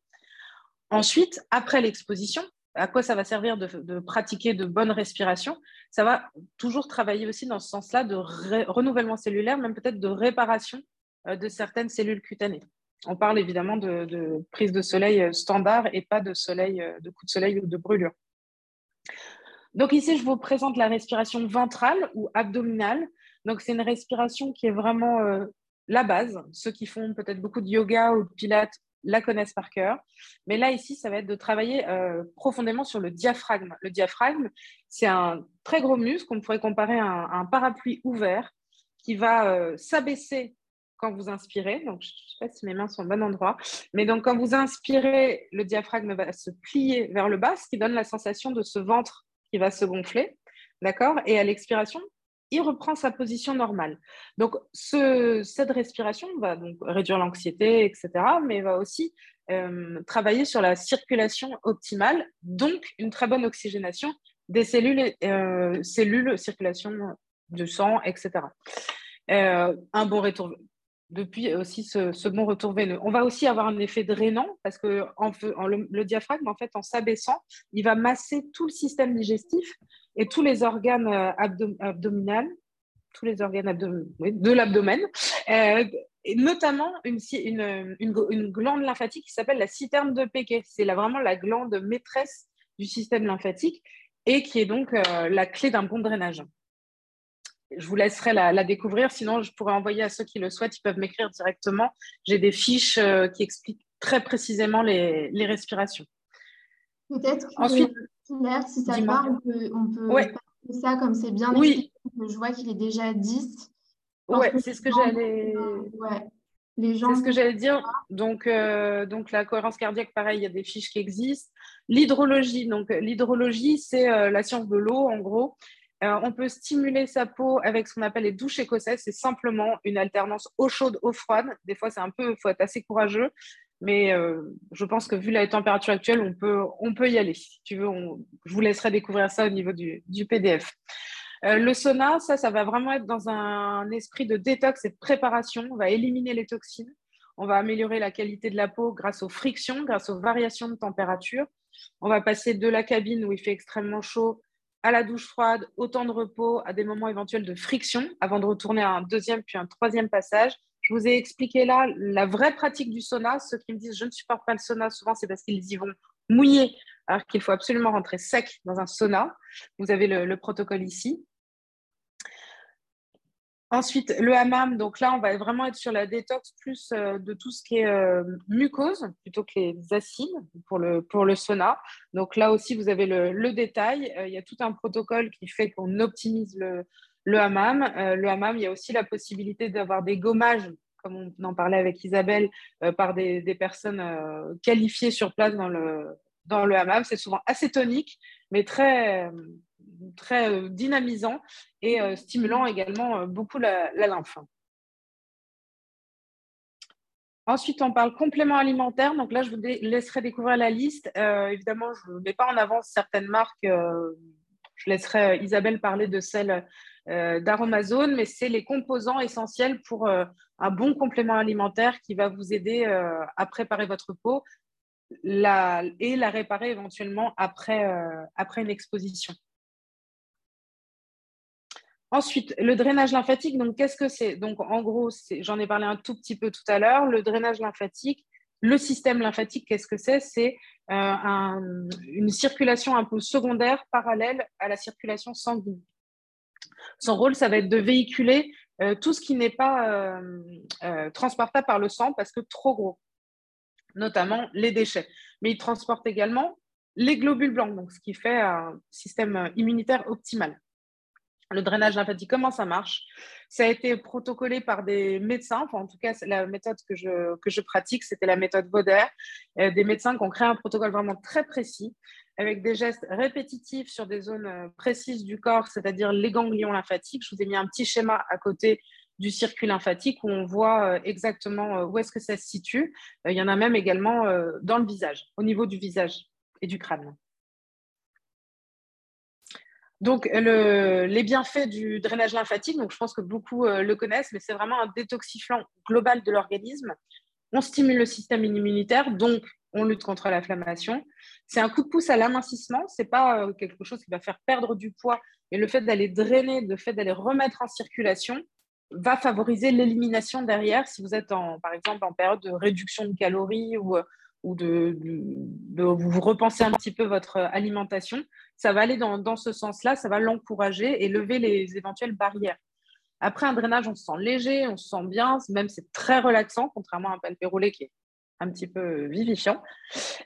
Ensuite, après l'exposition, à quoi ça va servir de, pratiquer de bonnes respirations? Ça va toujours travailler aussi dans ce sens-là de renouvellement cellulaire, même peut-être de réparation euh, de certaines cellules cutanées. On parle évidemment de, prise de soleil euh, standard et pas de soleil, euh, de coup de soleil ou de brûlure. Donc ici, je vous présente la respiration ventrale ou abdominale. Donc c'est une respiration qui est vraiment la base. Ceux qui font peut-être beaucoup de yoga ou de pilates la connaissent par cœur. Mais là, ici, ça va être de travailler euh, profondément sur le diaphragme. Le diaphragme, c'est un très gros muscle qu'on pourrait comparer à un, parapluie ouvert qui va euh, s'abaisser quand vous inspirez. Donc, je ne sais pas si mes mains sont au bon endroit. Mais donc, quand vous inspirez, le diaphragme va se plier vers le bas, ce qui donne la sensation de ce ventre qui va se gonfler. D'accord Et à l'expiration, il reprend sa position normale. Donc, cette respiration va donc réduire l'anxiété, etc., mais va aussi euh, travailler sur la circulation optimale, donc une très bonne oxygénation des cellules, euh, cellules circulation de sang, etc. Euh, un bon retour, depuis aussi ce, bon retour veineux. On va aussi avoir un effet drainant parce que le, diaphragme, en fait, en s'abaissant, il va masser tout le système digestif et tous les organes euh, abdominaux, tous les organes de l'abdomen, euh, et notamment une, glande lymphatique qui s'appelle la citerne de Péquet. C'est vraiment la glande maîtresse du système lymphatique et qui est donc euh, la clé d'un bon drainage. Je vous laisserai la, découvrir, sinon je pourrais envoyer à ceux qui le souhaitent, ils peuvent m'écrire directement. J'ai des fiches qui expliquent très précisément les, les respirations. Peut-être Ensuite, si ça va, on peut, on peut ça comme c'est bien oui. Je vois qu'il est déjà 10. Oui, c'est ce que j'allais. Ouais. C'est ce que j'allais dire. Donc, euh, donc la cohérence cardiaque, pareil, il y a des fiches qui existent. L'hydrologie, donc l'hydrologie, c'est euh, la science de l'eau, en gros. Euh, on peut stimuler sa peau avec ce qu'on appelle les douches écossaises. C'est simplement une alternance eau chaude, eau froide. Des fois, c'est un peu, faut être assez courageux. Mais euh, je pense que vu la température actuelle, on peut, on peut y aller. Si tu veux, je vous laisserai découvrir ça au niveau du, PDF. Euh, le sauna, ça, ça va vraiment être dans un esprit de détox et de préparation. On va éliminer les toxines. On va améliorer la qualité de la peau grâce aux frictions, grâce aux variations de température. On va passer de la cabine où il fait extrêmement chaud à la douche froide, au temps de repos, à des moments éventuels de friction avant de retourner à un deuxième puis un troisième passage je vous ai expliqué là la vraie pratique du sauna. Ceux qui me disent je ne supporte pas le sauna, souvent c'est parce qu'ils y vont mouiller, alors qu'il faut absolument rentrer sec dans un sauna. Vous avez le, protocole ici. Ensuite, le hammam, donc là, on va vraiment être sur la détox plus euh, de tout ce qui est euh, mucose plutôt que les acides pour le, pour le sauna. Donc là aussi, vous avez le, détail. Euh, il y a tout un protocole qui fait qu'on optimise le, le hammam. Le hammam, il y a aussi la possibilité d'avoir des gommages, comme on en parlait avec Isabelle, par des, personnes euh, qualifiées sur place dans le, dans le hammam. C'est souvent assez tonique, mais très, très dynamisant et stimulant également beaucoup la, lymphe. Ensuite, on parle complément alimentaire. Donc là, je vous laisserai découvrir la liste. évidemment, je ne mets pas en avance certaines marques. je laisserai Isabelle parler de celles euh, d'Aromazone, mais c'est les composants essentiels pour euh, un bon complément alimentaire qui va vous aider euh, à préparer votre peau et la réparer éventuellement après une exposition. Ensuite, le drainage lymphatique, donc qu'est-ce que c'est? Donc en gros, j'en ai parlé un tout petit peu tout à l'heure, le drainage lymphatique, le système lymphatique, qu'est-ce que c'est? C'est une circulation un peu secondaire parallèle à la circulation sanguine. Son rôle, ça va être de véhiculer euh, tout ce qui n'est pas euh, euh, transportable par le sang parce que trop gros, notamment les déchets. Mais il transporte également les globules blancs, ce qui fait un système immunitaire optimal. Le drainage lymphatique, comment ça marche? Ça a été protocolé par des médecins, en tout cas, la méthode que je, que je pratique, c'était la méthode Bauder, des médecins qui ont créé un protocole vraiment très précis avec des gestes répétitifs sur des zones euh, précises du corps, c'est-à-dire les ganglions lymphatiques. Je vous ai mis un petit schéma à côté du circuit lymphatique où on voit euh, exactement euh, où est-ce que ça se situe. Il y en a même également dans le visage, au niveau du visage et du crâne. Donc, les bienfaits du drainage lymphatique, donc je pense que beaucoup le connaissent, mais c'est vraiment un détoxifiant global de l'organisme. On stimule le système immunitaire, donc on lutte contre l'inflammation. C'est un coup de pouce à l'amincissement, c'est pas euh, quelque chose qui va faire perdre du poids, mais le fait d'aller drainer, le fait d'aller remettre en circulation va favoriser l'élimination derrière si vous êtes en, par exemple en période de réduction de calories ou, euh, ou de, vous repensez un petit peu votre alimentation. Ça va aller dans, ce sens-là, ça va l'encourager et lever les éventuelles barrières. Après un drainage, on se sent léger, on se sent bien, même c'est très relaxant, contrairement à un roulé qui est un petit peu vivifiant.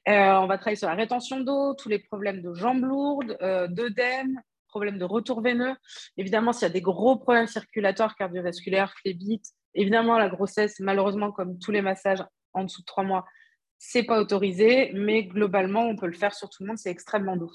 Euh, on va travailler sur la rétention d'eau, tous les problèmes de jambes lourdes, euh, d'œdème, problèmes de retour veineux. Évidemment, s'il y a des gros problèmes circulatoires, cardiovasculaires, phlébites, évidemment, la grossesse, malheureusement, comme tous les massages en dessous de trois mois, c'est pas autorisé, mais globalement, on peut le faire sur tout le monde, c'est extrêmement doux.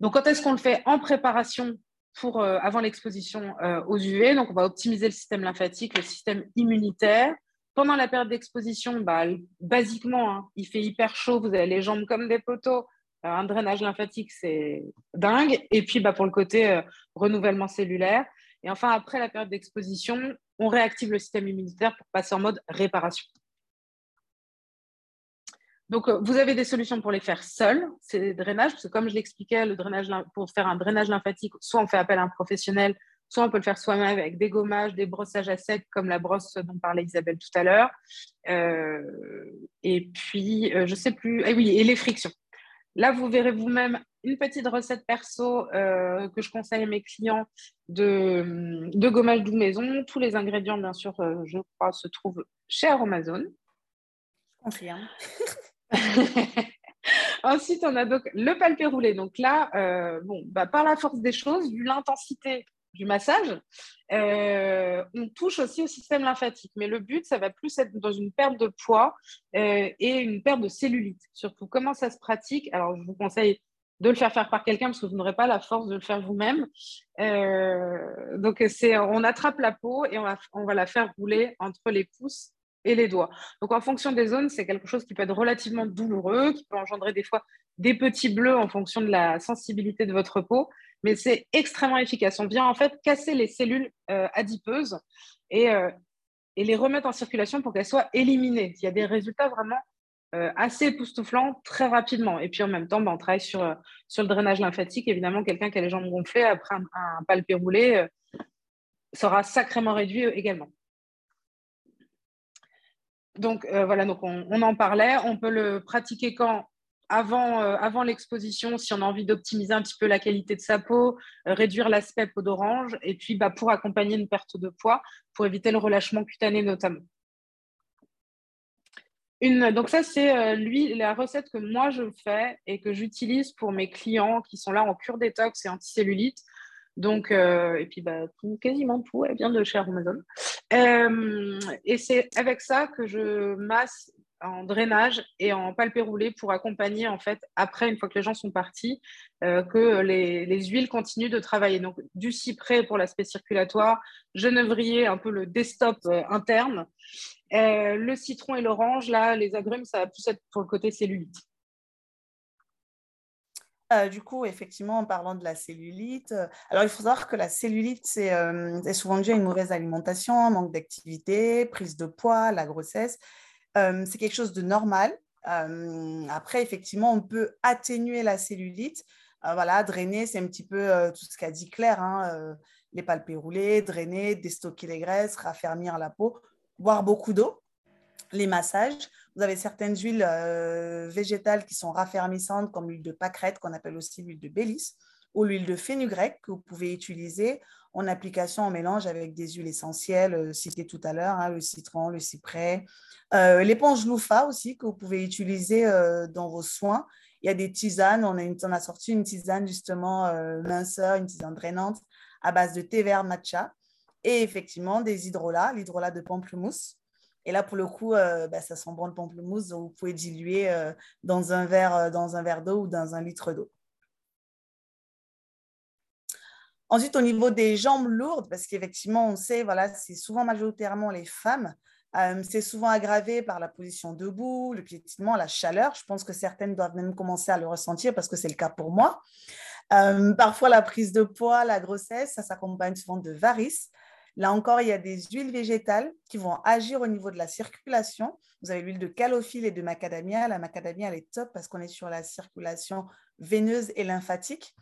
Donc, quand est-ce qu'on le fait En préparation pour, euh, avant l'exposition aux UV. Donc, on va optimiser le système lymphatique, le système immunitaire. Pendant la période d'exposition, bah, basiquement, hein, il fait hyper chaud, vous avez les jambes comme des poteaux. Euh, un drainage lymphatique, c'est dingue. Et puis, bah, pour le côté euh, renouvellement cellulaire. Et enfin, après la période d'exposition, on réactive le système immunitaire pour passer en mode réparation. Donc, euh, vous avez des solutions pour les faire seuls, ces drainages, parce que comme je l'expliquais, le drainage, pour faire un drainage lymphatique, soit on fait appel à un professionnel, Soit on peut le faire soi-même avec des gommages, des brossages à sec, comme la brosse dont parlait Isabelle tout à l'heure. Euh, et puis, euh, je ne sais plus. Ah oui, et les frictions. Là, vous verrez vous-même une petite recette perso euh, que je conseille à mes clients de, de gommage doux maison. Tous les ingrédients, bien sûr, je crois, se trouvent chez Amazon. Confirme. Ensuite, on a donc le palpé roulé. Donc là, bon, bah, par la force des choses, vu l'intensité du massage, euh, on touche aussi au système lymphatique. Mais le but, ça va plus être dans une perte de poids euh, et une perte de cellulite. Surtout, comment ça se pratique? Alors, je vous conseille de le faire faire par quelqu'un parce que vous n'aurez pas la force de le faire vous-même. Euh, donc, on attrape la peau et on va la faire rouler entre les pouces et les doigts. Donc, en fonction des zones, c'est quelque chose qui peut être relativement douloureux, qui peut engendrer des fois des petits bleus en fonction de la sensibilité de votre peau mais c'est extrêmement efficace. On vient en fait casser les cellules euh, adipeuses et, euh, et, les remettre en circulation pour qu'elles soient éliminées. Il y a des résultats vraiment euh, assez époustouflants très rapidement. Et puis en même temps, ben, on travaille sur, sur le drainage lymphatique. Évidemment, quelqu'un qui a les jambes gonflées après un, un palpé roulé sera sacrément réduit également. Donc voilà, donc on, en parlait. On peut le pratiquer quand? Avant, euh, avant l'exposition, si on a envie d'optimiser un petit peu la qualité de sa peau, euh, réduire l'aspect peau d'orange, et puis bah, pour accompagner une perte de poids, pour éviter le relâchement cutané notamment. Donc ça, c'est euh, lui la recette que moi je fais et que j'utilise pour mes clients qui sont là en cure détox et anticellulite. Donc, et puis bah, quasiment tout, elle vient de chez Amazon. et c'est avec ça que je masse en drainage et en palpé roulé pour accompagner, en fait, après, une fois que les gens sont partis, euh, que les, huiles continuent de travailler. Donc, du cyprès pour l'aspect circulatoire, genévrier, un peu le desktop euh, interne, euh, le citron et l'orange, là, les agrumes, ça va plus être pour le côté cellulite. Du coup, effectivement, en parlant de la cellulite, alors il faut savoir que la cellulite, c'est souvent dû à une mauvaise alimentation, manque d'activité, prise de poids, la grossesse. Euh, c'est quelque chose de normal. Euh, après, effectivement, on peut atténuer la cellulite. Euh, voilà, drainer, c'est un petit peu tout ce qu'a dit Claire, hein, les palpés roulés, drainer, déstocker les graisses, raffermir la peau, boire beaucoup d'eau, les massages. Vous avez certaines huiles végétales qui sont raffermissantes, comme l'huile de pâquerette, qu'on appelle aussi l'huile de bélis, ou l'huile de fenugrec, que vous pouvez utiliser en application en mélange avec des huiles essentielles citées tout à l'heure, hein, le citron, le cyprès, euh, l'éponge loufa aussi que vous pouvez utiliser euh, dans vos soins. Il y a des tisanes, on a, on a sorti une tisane justement euh, minceur, une tisane drainante à base de thé vert matcha et effectivement des hydrolats, l'hydrolat de pamplemousse. Et là, pour le coup, bah, ça sent bon le pamplemousse, vous pouvez diluer dans un verre, dans un verre d'eau ou dans un litre d'eau. Ensuite, au niveau des jambes lourdes, parce qu'effectivement, on sait, voilà, c'est souvent majoritairement les femmes euh, c'est souvent aggravé par la position debout, le piétinement, la chaleur. Je pense que certaines doivent même commencer à le ressentir parce que c'est le cas pour moi. Euh, parfois, la prise de poids, la grossesse, ça s'accompagne souvent de varices. Là encore, il y a des huiles végétales qui vont agir au niveau de la circulation. Vous avez l'huile de calophylle et de macadamia. La macadamia, elle est top parce qu'on est sur la circulation veineuse et lymphatique.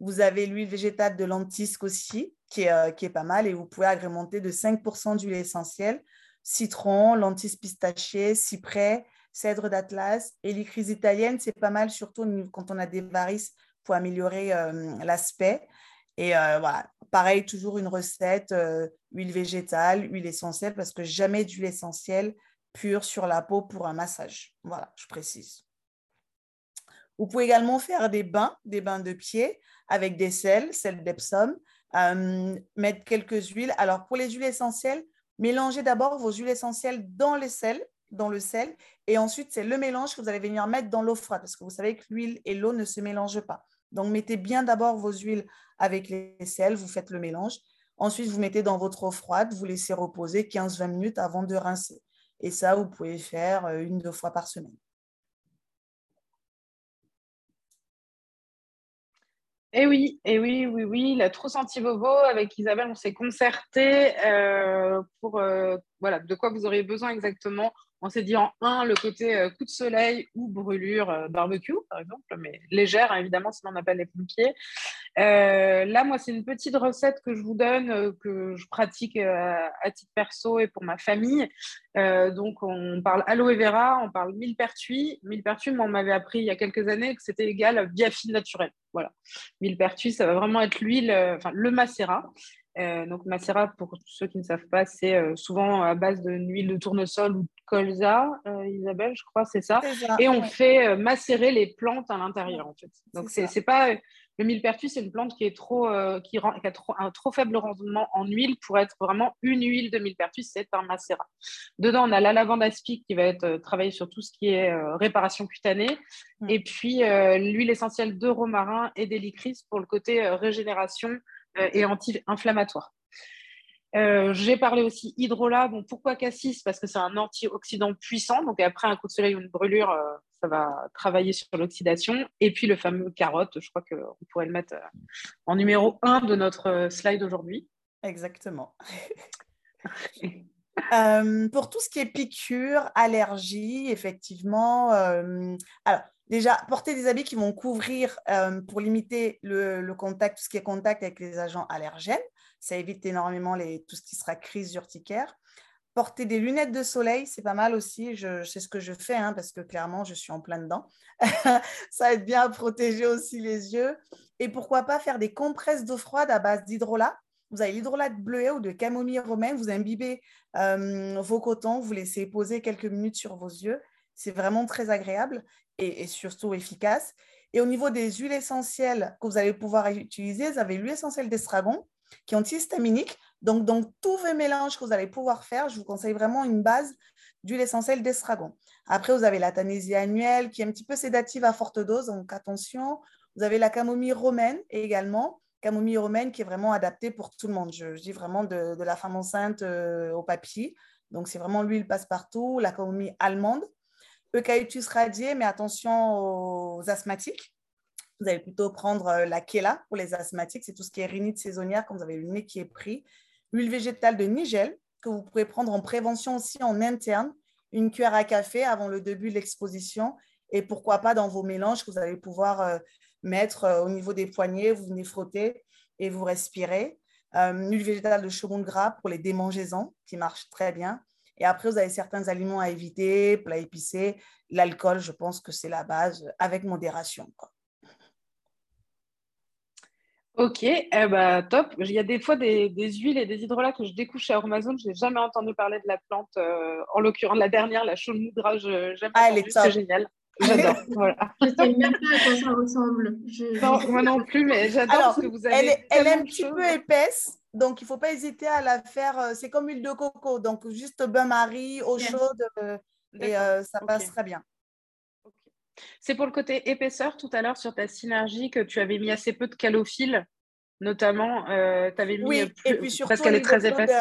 Vous avez l'huile végétale de lentisque aussi, qui est, euh, pas mal, et vous pouvez agrémenter de 5% d'huile essentielle citron, lentilles pistachées, cyprès, cèdre d'Atlas. Et l'icrise italienne, c'est pas mal, surtout quand on a des varices pour améliorer euh, l'aspect. Et euh, voilà, pareil, toujours une recette, huile végétale, huile essentielle, parce que jamais d'huile essentielle pure sur la peau pour un massage. Voilà, je précise. Vous pouvez également faire des bains, des bains de pied avec des sels, sel d'Epsom, mettre quelques huiles. Alors, pour les huiles essentielles, Mélangez d'abord vos huiles essentielles dans le sel, dans le sel, et ensuite c'est le mélange que vous allez venir mettre dans l'eau froide, parce que vous savez que l'huile et l'eau ne se mélangent pas. Donc mettez bien d'abord vos huiles avec les sels, vous faites le mélange. Ensuite, vous mettez dans votre eau froide, vous laissez reposer 15-20 minutes avant de rincer. Et ça, vous pouvez faire euh, une, deux fois par semaine. Eh oui, eh oui, oui, oui, la trousse anti-bobo avec Isabelle, on s'est concerté euh, pour euh, voilà, de quoi vous auriez besoin exactement on s'est dit en un, le côté euh, coup de soleil ou brûlure euh, barbecue, par exemple, mais légère, hein, évidemment, sinon on pas les pompiers. Euh, là, moi, c'est une petite recette que je vous donne, que je pratique à titre perso et pour ma famille. donc, on parle aloe vera, on parle millepertuis. Millepertuis, moi, on m'avait appris il y a quelques années que c'était égal à biafine naturelle. Voilà. Millepertuis, ça va vraiment être l'huile, enfin, le macérat. Donc, macérat, pour ceux qui ne savent pas, c'est souvent à base d'une huile de tournesol ou colza, euh, Isabelle, je crois, c'est ça. Et on fait macérer les plantes à l'intérieur, en fait. Donc, c'est pas. Le millepertuis, c'est une plante qui, est trop, qui, a trop, un trop faible rendement en huile pour être vraiment une huile de millepertuis, c'est un macérat. Dedans, on a la lavande aspic qui va être travaillée sur tout ce qui est réparation cutanée. Mm. Et puis, l'huile essentielle de romarin et d'hélicris pour le côté régénération euh, et anti-inflammatoire. Euh, j'ai parlé aussi hydrolat. Bon, pourquoi cassis? Parce que c'est un antioxydant puissant. Donc, après un coup de soleil ou une brûlure, euh, ça va travailler sur l'oxydation. Et puis, le fameux carotte, je crois qu'on pourrait le mettre en numéro 1 de notre slide aujourd'hui. Exactement. pour tout ce qui est piqûre, allergie, effectivement. alors, Déjà, porter des habits qui vont couvrir euh, pour limiter le, contact, tout ce qui est contact avec les agents allergènes. Ça évite énormément tout ce qui sera crise urticaire. Porter des lunettes de soleil, c'est pas mal aussi. Je, sais ce que je fais hein, parce que clairement, je suis en plein dedans. ça aide bien à protéger aussi les yeux. Et pourquoi pas faire des compresses d'eau froide à base d'hydrolat. Vous avez l'hydrolat de bleuet ou de camomille romaine. Vous imbibez euh, vos cotons, vous laissez poser quelques minutes sur vos yeux. C'est vraiment très agréable et, surtout efficace. Et au niveau des huiles essentielles que vous allez pouvoir utiliser, vous avez l'huile essentielle d'estragon qui est antihistaminique. Donc, dans tous vos mélanges que vous allez pouvoir faire, je vous conseille vraiment une base d'huile essentielle d'estragon. Après, vous avez la tanésie annuelle qui est un petit peu sédative à forte dose, donc attention. Vous avez la camomille romaine également, camomille romaine qui est vraiment adaptée pour tout le monde. Je, dis vraiment de, la femme enceinte euh, au papier. Donc, c'est vraiment l'huile passe-partout, la camomille allemande. Eucalyptus radié, mais attention aux asthmatiques. Vous allez plutôt prendre euh, la Kela pour les asthmatiques. C'est tout ce qui est rhinite saisonnière quand vous avez le nez qui est pris. L'huile végétale de Nigel, que vous pouvez prendre en prévention aussi en interne. Une cuillère à café avant le début de l'exposition. Et pourquoi pas dans vos mélanges que vous allez pouvoir euh, mettre euh, au niveau des poignets. Vous venez frotter et vous respirez. l'huile végétale de charbon gras pour les démangeaisons qui marche très bien. Et après, vous avez certains aliments à éviter, plats épicés. L'alcool, je pense que c'est la base avec modération. Ok, eh ben, top. Il y a des fois des, huiles et des hydrolats que je découvre chez Amazon. Je n'ai jamais entendu parler de la plante. Euh, en l'occurrence, la dernière, la chaude moudra, je ah, elle est C'est génial. J'adore. voilà. Je ne sais même pas à quoi ça ressemble. Non, moi non plus, mais j'adore ce que vous avez. Elle est, elle est un petit peu épaisse, donc il ne faut pas hésiter à la faire. Euh, c'est comme l'huile de coco, donc juste bain-marie, eau chaude, euh, et ça passe très bien. C'est pour le côté épaisseur tout à l'heure sur ta synergie que tu avais mis assez peu de calophylle, notamment. Euh, tu avais mis oui, et puis surtout, parce qu'elle est très épaisse.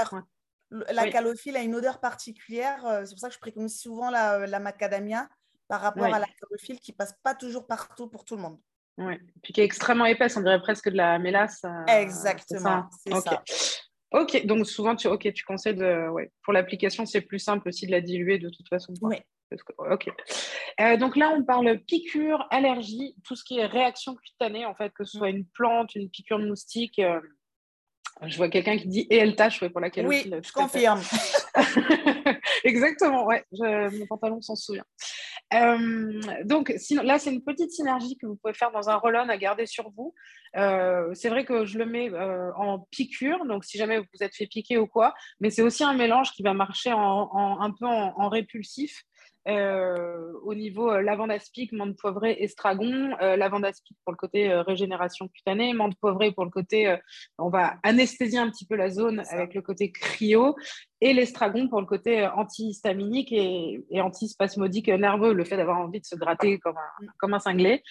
La calophylle a une odeur particulière. Euh, c'est pour ça que je préconise souvent la, la macadamia par rapport à la calophylle qui passe pas toujours partout pour tout le monde. Oui, puis qui est extrêmement épaisse, on dirait presque de la mélasse. Euh, Exactement, c'est ça. Ok, donc souvent tu, ok, tu conseilles de. Ouais. Pour l'application, c'est plus simple aussi de la diluer de toute façon. Oui. Ok. Euh, donc là, on parle piqûre, allergie, tout ce qui est réaction cutanée, en fait, que ce soit une plante, une piqûre de moustique. Euh, je vois quelqu'un qui dit et elle tâche pour laquelle. Oui, je confirme. Exactement, ouais. mon pantalon s'en souvient. Euh, donc sinon, là, c'est une petite synergie que vous pouvez faire dans un roll-on à garder sur vous. c'est vrai que je le mets en piqûre, donc si jamais vous êtes fait piquer ou quoi, mais c'est aussi un mélange qui va marcher en, un peu en répulsif. Euh, au niveau euh, lavande aspic, menthe poivrée, estragon, euh, lavande aspic pour le côté régénération cutanée, menthe poivrée pour le côté, on va anesthésier un petit peu la zone avec le côté cryo, et l'estragon pour le côté antihistaminique et, et antispasmodique nerveux, le fait d'avoir envie de se gratter comme un, comme un cinglé.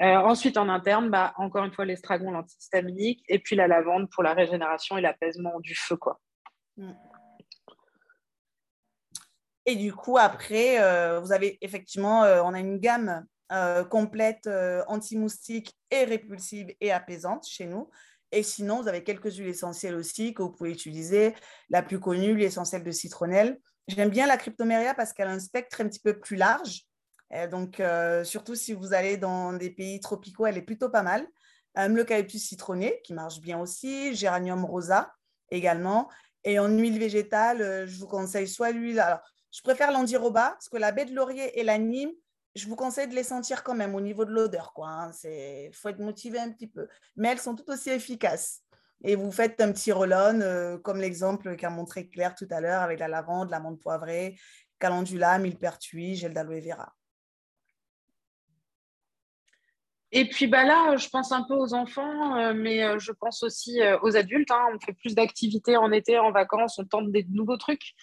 ensuite, en interne, bah, encore une fois, l'estragon, l'antihistaminique, et puis la lavande pour la régénération et l'apaisement du feu. Quoi. Mm. Et du coup, après, euh, vous avez effectivement, euh, on a une gamme euh, complète anti-moustique et répulsive et apaisante chez nous. Et sinon, vous avez quelques huiles essentielles aussi que vous pouvez utiliser. La plus connue, l'huile essentielle de citronnelle. J'aime bien la cryptoméria parce qu'elle a un spectre un petit peu plus large. donc, surtout si vous allez dans des pays tropicaux, elle est plutôt pas mal. L'eucalyptus citronné, qui marche bien aussi. Géranium rosa également. Et en huile végétale, je vous conseille soit l'huile. Alors, je préfère l'andiroba parce que la baie de laurier et la Nîmes, je vous conseille de les sentir quand même au niveau de l'odeur. Il hein. faut être motivé un petit peu. Mais elles sont tout aussi efficaces. Et vous faites un petit roll euh, comme l'exemple qu'a montré Claire tout à l'heure avec la lavande, l'amande poivrée, calendula, millepertuis, gel d'aloe vera. Et puis bah là, je pense un peu aux enfants, euh, mais euh, je pense aussi euh, aux adultes. Hein. On fait plus d'activités en été, en vacances, on tente des nouveaux trucs.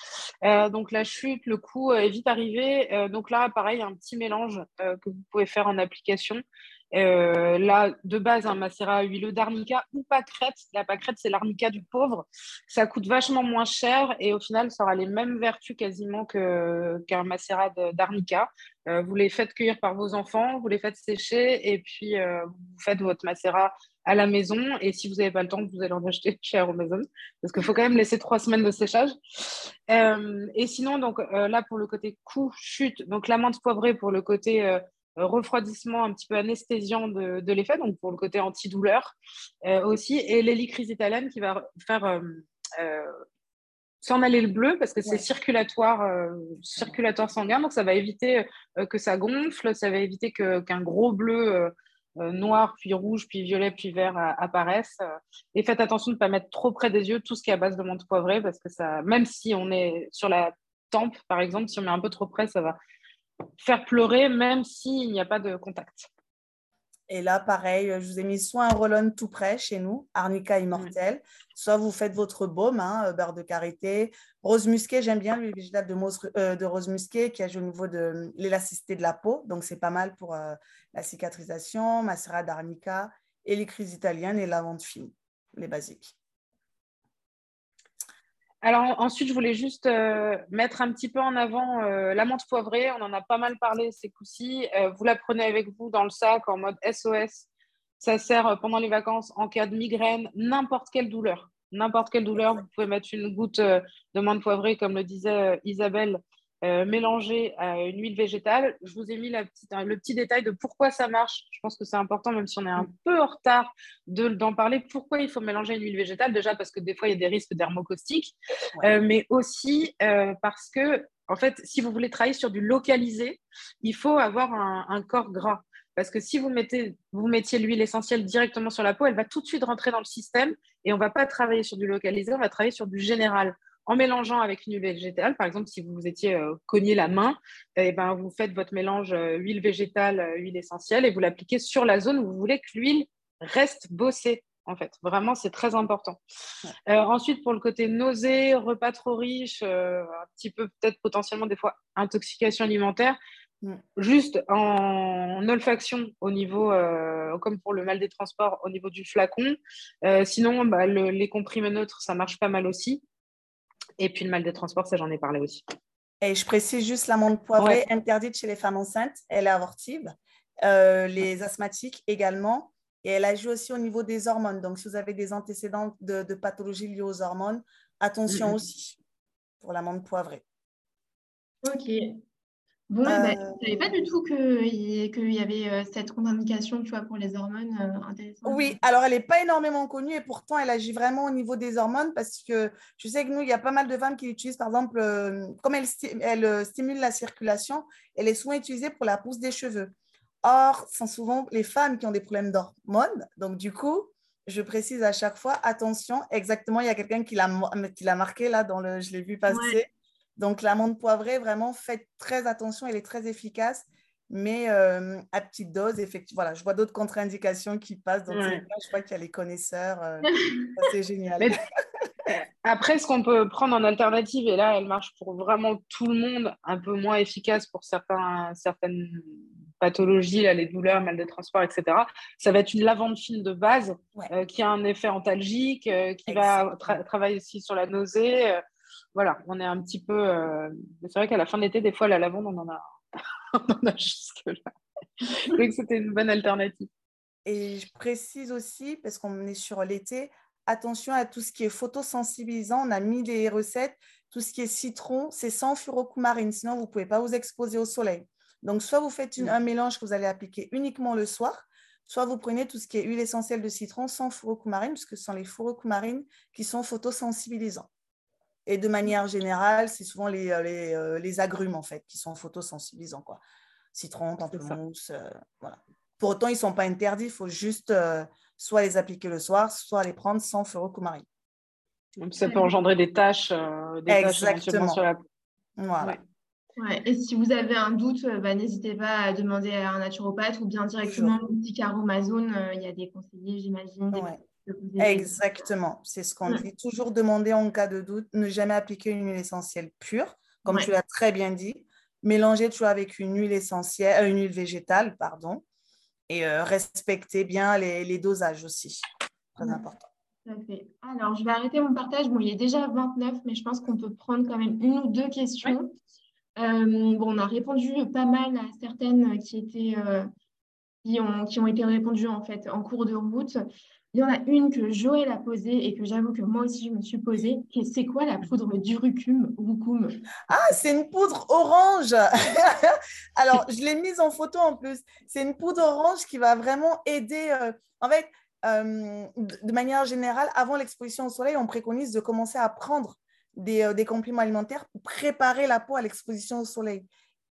donc la chute, le coup est vite arrivé. donc là, pareil, un petit mélange que vous pouvez faire en application. Euh, là, de base, un macérat huileux d'arnica ou pâquerette. La pâquerette, c'est l'arnica du pauvre. Ça coûte vachement moins cher et au final, ça aura les mêmes vertus quasiment qu'un macérat d'arnica. Euh, vous les faites cueillir par vos enfants, vous les faites sécher et puis euh, vous faites votre macérat à la maison. Et si vous n'avez pas le temps, vous allez en acheter cher au maison parce qu'il faut quand même laisser trois semaines de séchage. et sinon, donc là, pour le côté coup, chute, donc la menthe poivrée pour le côté refroidissement un petit peu anesthésiant de, de l'effet, donc pour le côté antidouleur euh, aussi, et l'hélicryse italienne qui va faire euh, s'en aller le bleu parce que c'est circulatoire, circulatoire sanguin, donc ça va éviter que ça gonfle, ça va éviter qu'un gros bleu noir, puis rouge, puis violet, puis vert apparaisse. Et faites attention de ne pas mettre trop près des yeux tout ce qui est à base de menthe poivrée parce que ça, même si on est sur la tempe, par exemple, si on met un peu trop près, ça va faire pleurer même s'il n'y a pas de contact. Et là, pareil, je vous ai mis soit un roll tout près chez nous, Arnica Immortel, soit vous faites votre baume, hein, beurre de karité. Rose musquée, j'aime bien l'huile végétale de, euh, de, rose musquée qui agit au niveau de l'élasticité de la peau. Donc, c'est pas mal pour euh, la cicatrisation, macérat d'arnica et les crises italiennes et lavande fine, les basiques. Alors ensuite, je voulais juste euh, mettre un petit peu en avant euh, la menthe poivrée. On en a pas mal parlé ces coups-ci. Euh, vous la prenez avec vous dans le sac en mode SOS. Ça sert pendant les vacances en cas de migraine, n'importe quelle douleur. N'importe quelle douleur, vous pouvez mettre une goutte de menthe poivrée, comme le disait Isabelle, euh, mélangé à une huile végétale. Je vous ai mis la petite, le petit détail de pourquoi ça marche. Je pense que c'est important, même si on est un peu en retard d'en parler. Pourquoi il faut mélanger une huile végétale Déjà parce que des fois, il y a des risques dermocaustiques, euh, mais aussi euh, parce que, en fait, si vous voulez travailler sur du localisé, il faut avoir un, corps gras. Parce que si vous, mettez, vous mettiez l'huile essentielle directement sur la peau, elle va tout de suite rentrer dans le système et on ne va pas travailler sur du localisé, on va travailler sur du général en mélangeant avec une huile végétale. Par exemple, si vous vous étiez euh, cogné la main, eh ben, vous faites votre mélange euh, huile végétale, euh, huile essentielle et vous l'appliquez sur la zone où vous voulez que l'huile reste bossée. En fait, vraiment, c'est très important. ensuite, pour le côté nausée, repas trop riche, un petit peu peut-être potentiellement des fois intoxication alimentaire, juste en olfaction au niveau, comme pour le mal des transports, au niveau du flacon. sinon, bah, les comprimés neutres, ça marche pas mal aussi. Et puis le mal de transport, ça j'en ai parlé aussi. Et je précise juste l'amande poivrée interdite chez les femmes enceintes, elle est abortive. Euh, les asthmatiques également. Et elle agit aussi au niveau des hormones. Donc, si vous avez des antécédents de, de pathologies liées aux hormones, attention aussi pour l'amande poivrée. Ok. Bon, bah, je ne savais pas du tout qu'il y, avait euh, cette contre-indication, tu vois, pour les hormones euh, Oui, alors elle n'est pas énormément connue et pourtant elle agit vraiment au niveau des hormones parce que je sais que nous, il y a pas mal de femmes qui l'utilisent, par exemple, euh, comme elle, elle stimule la circulation, elle est souvent utilisée pour la pousse des cheveux. Or, ce sont souvent les femmes qui ont des problèmes d'hormones. Donc, du coup, je précise à chaque fois, attention, exactement, il y a quelqu'un qui l'a marqué là, dans le, je l'ai vu passer. Donc, l'amande poivrée, vraiment, faites très attention, elle est très efficace, mais euh, à petite dose. Effectivement, voilà, je vois d'autres contre-indications qui passent. Donc, je vois qu'il y a les connaisseurs. Euh, c'est génial. après, ce qu'on peut prendre en alternative, et là, elle marche pour vraiment tout le monde, un peu moins efficace pour certains, certaines pathologies, là, les douleurs, mal de transport, etc. Ça va être une lavande fine de base euh, qui a un effet antalgique, qui va travailler aussi sur la nausée voilà, on est un petit peu. Euh, c'est vrai qu'à la fin de l'été, des fois, la lavande, on en a, on en a jusque-là. Donc, c'était une bonne alternative. Et je précise aussi, parce qu'on est sur l'été, attention à tout ce qui est photosensibilisant. On a mis des recettes. Tout ce qui est citron, c'est sans furocoumarine. Sinon, vous ne pouvez pas vous exposer au soleil. Donc, soit vous faites un mélange que vous allez appliquer uniquement le soir, soit vous prenez tout ce qui est huile essentielle de citron sans furocoumarine, puisque ce sont les furocoumarines qui sont photosensibilisants. Et de manière générale, c'est souvent les, euh, les, euh, les, agrumes, en fait, qui sont photosensibilisants, quoi. Citron, pamplemousse, euh, voilà. Pour autant, ils ne sont pas interdits, il faut juste soit les appliquer le soir, soit les prendre sans furokumari. Ça peut engendrer des taches, des Exactement. sur la Voilà. Ouais. Et si vous avez un doute, bah, n'hésitez pas à demander à un naturopathe ou bien directement au petit Amazon. Il y a des conseillers, j'imagine, Exactement, c'est ce qu'on dit. Toujours demander en cas de doute, ne jamais appliquer une huile essentielle pure, comme tu l'as très bien dit. Mélanger toujours avec une huile essentielle, euh, une huile végétale, pardon, et euh, respecter bien les, dosages aussi. Très important. Alors, je vais arrêter mon partage. Bon, il est déjà 29, mais je pense qu'on peut prendre quand même une ou deux questions. Euh, bon, on a répondu pas mal à certaines qui étaient qui ont, qui ont été répondues en fait en cours de route. Il y en a une que Joël a posée et que j'avoue que moi aussi je me suis posée. C'est quoi la poudre d'urucum Ah, c'est une poudre orange. Alors, je l'ai mise en photo en plus. C'est une poudre orange qui va vraiment aider. Euh, en fait, euh, de manière générale, avant l'exposition au soleil, on préconise de commencer à prendre des, euh, des compléments alimentaires pour préparer la peau à l'exposition au soleil.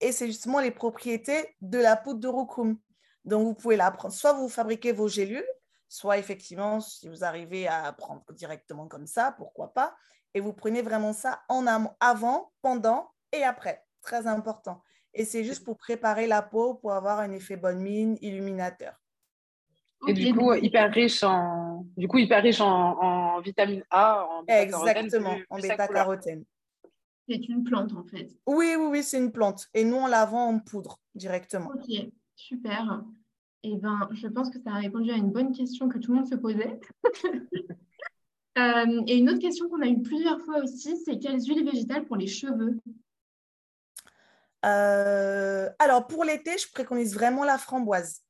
Et c'est justement les propriétés de la poudre d'urucum. Donc, vous pouvez la prendre. Soit vous fabriquez vos gélules, soit effectivement, si vous arrivez à prendre directement comme ça, pourquoi pas. Et vous prenez vraiment ça en avant, pendant et après. Très important. Et c'est juste pour préparer la peau, pour avoir un effet bonne mine, illuminateur. Et du coup, hyper riche en, du coup, hyper riche en, vitamine A, en Exactement, en bêta-carotène. C'est une plante en fait. Oui, oui, oui, c'est une plante. Et nous, on la vend en poudre directement. Ok, super. Eh ben, je pense que ça a répondu à une bonne question que tout le monde se posait. Euh, et une autre question qu'on a eu plusieurs fois aussi, c'est quelles huiles végétales pour les cheveux? Euh, Alors, pour l'été, je préconise vraiment la framboise,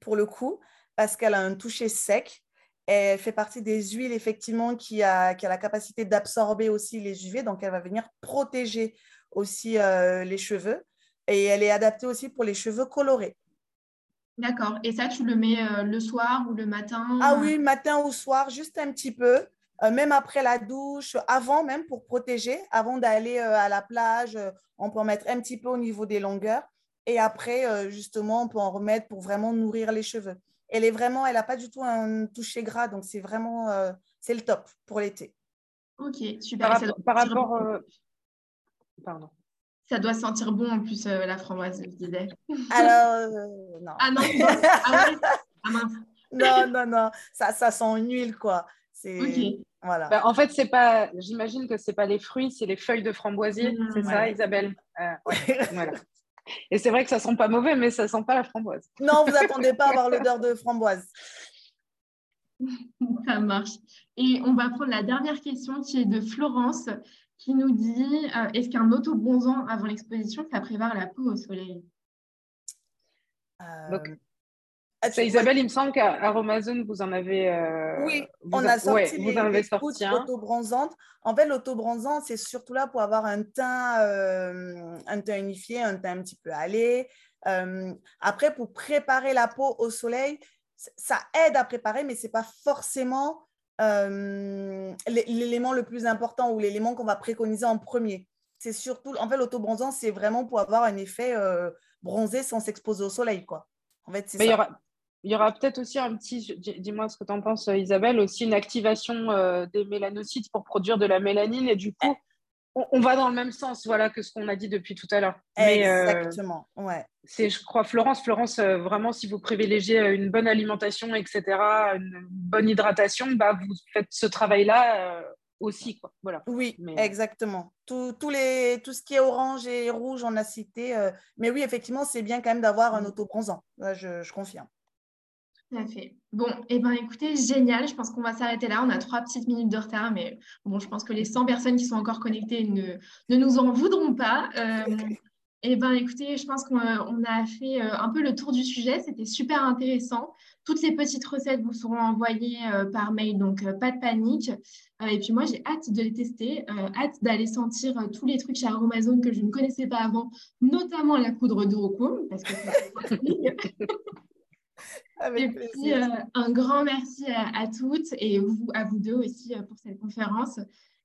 pour le coup, parce qu'elle a un toucher sec. Elle fait partie des huiles, effectivement, qui a, qui a la capacité d'absorber aussi les UV, donc elle va venir protéger aussi euh, les cheveux. Et elle est adaptée aussi pour les cheveux colorés. D'accord. Et ça, tu le mets euh, le soir ou le matin Ah oui, matin ou soir, juste un petit peu. Euh, même après la douche, avant même pour protéger, avant d'aller à la plage, on peut en mettre un petit peu au niveau des longueurs. Et après, justement, on peut en remettre pour vraiment nourrir les cheveux elle est vraiment, elle n'a pas du tout un toucher gras, donc c'est vraiment, euh, c'est le top pour l'été. Ok, super. Par, rapport, euh, pardon. Ça doit sentir bon en plus euh, la framboise, je disais. Alors, non. Ah non, ah, ah Non, non, non, ça, ça sent une huile, quoi. C'est... Voilà. Bah, en fait, c'est pas, j'imagine que c'est pas les fruits, c'est les feuilles de framboisier, mmh, c'est ça, Isabelle? Voilà. Et c'est vrai que ça sent pas mauvais, mais ça sent pas la framboise. Non, vous attendez pas à avoir l'odeur de framboise. Ça marche. Et on va prendre la dernière question qui est de Florence qui nous dit euh, est-ce qu'un auto-bronzant avant l'exposition, ça prépare la peau au soleil? Euh, Isabelle, il me semble qu'à Amazon, vous en avez. Euh, oui, on a sorti vous en avez sorti auto-bronzantes. En fait, l'auto-bronzant, c'est surtout là pour avoir un teint, euh, un teint unifié, un teint un petit peu allé. Euh, après, pour préparer la peau au soleil, ça aide à préparer, mais ce n'est pas forcément l'élément le plus important ou l'élément qu'on va préconiser en premier. C'est surtout, en fait, l'auto-bronzant, c'est vraiment pour avoir un effet bronzé sans s'exposer au soleil, quoi. En fait, c'est ça il y aura peut-être aussi un petit, dis-moi ce que tu en penses Isabelle, aussi une activation euh, des mélanocytes pour produire de la mélanine et du coup, on, va dans le même sens voilà, que ce qu'on a dit depuis tout à l'heure. Euh, Exactement, ouais. C'est, je crois, Florence, Florence, euh, vraiment, si vous privilégiez une bonne alimentation, etc., une bonne hydratation, bah, vous faites ce travail-là aussi. Quoi. Voilà. Oui, exactement. Tout, les, tout ce qui est orange et rouge, on a cité. mais oui, effectivement, c'est bien quand même d'avoir un mm. autobronzant. Là, je confirme. Tout à fait. Bon, eh ben, écoutez, génial. Je pense qu'on va s'arrêter là. On a trois petites minutes de retard, mais bon, je pense que les 100 personnes qui sont encore connectées ne, nous en voudront pas. Euh, eh ben, écoutez, je pense qu'on a fait euh, un peu le tour du sujet. C'était super intéressant. Toutes ces petites recettes vous seront envoyées euh, par mail, donc pas de panique. et puis moi, j'ai hâte de les tester, hâte d'aller sentir tous les trucs chez Aromazone que je ne connaissais pas avant, notamment la poudre de parce que et puis, euh, un grand merci à, toutes et vous, à vous deux aussi euh, pour cette conférence.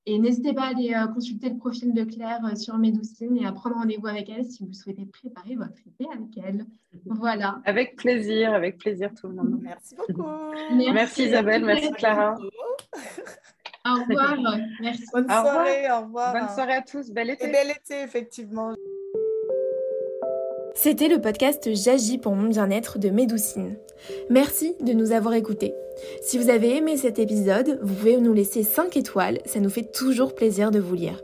Et n'hésitez pas à aller euh, consulter le profil de Claire sur Médoucine et à prendre rendez-vous avec elle si vous souhaitez préparer votre été avec elle. Voilà. Avec plaisir, avec plaisir tout le monde. Merci beaucoup. Merci, Isabelle, merci Clara. Au revoir. Merci. Bonne soirée, au revoir. Bonne soirée à tous. Bel été. bel été, effectivement. C'était le podcast J'agis pour mon bien-être de Médoucine. Merci de nous avoir écoutés. Si vous avez aimé cet épisode, vous pouvez nous laisser 5 étoiles, ça nous fait toujours plaisir de vous lire.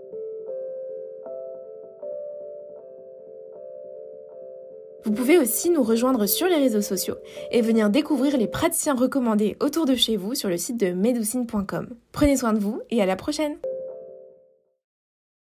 Vous pouvez aussi nous rejoindre sur les réseaux sociaux et venir découvrir les praticiens recommandés autour de chez vous sur le site de medoucine.com. Prenez soin de vous et à la prochaine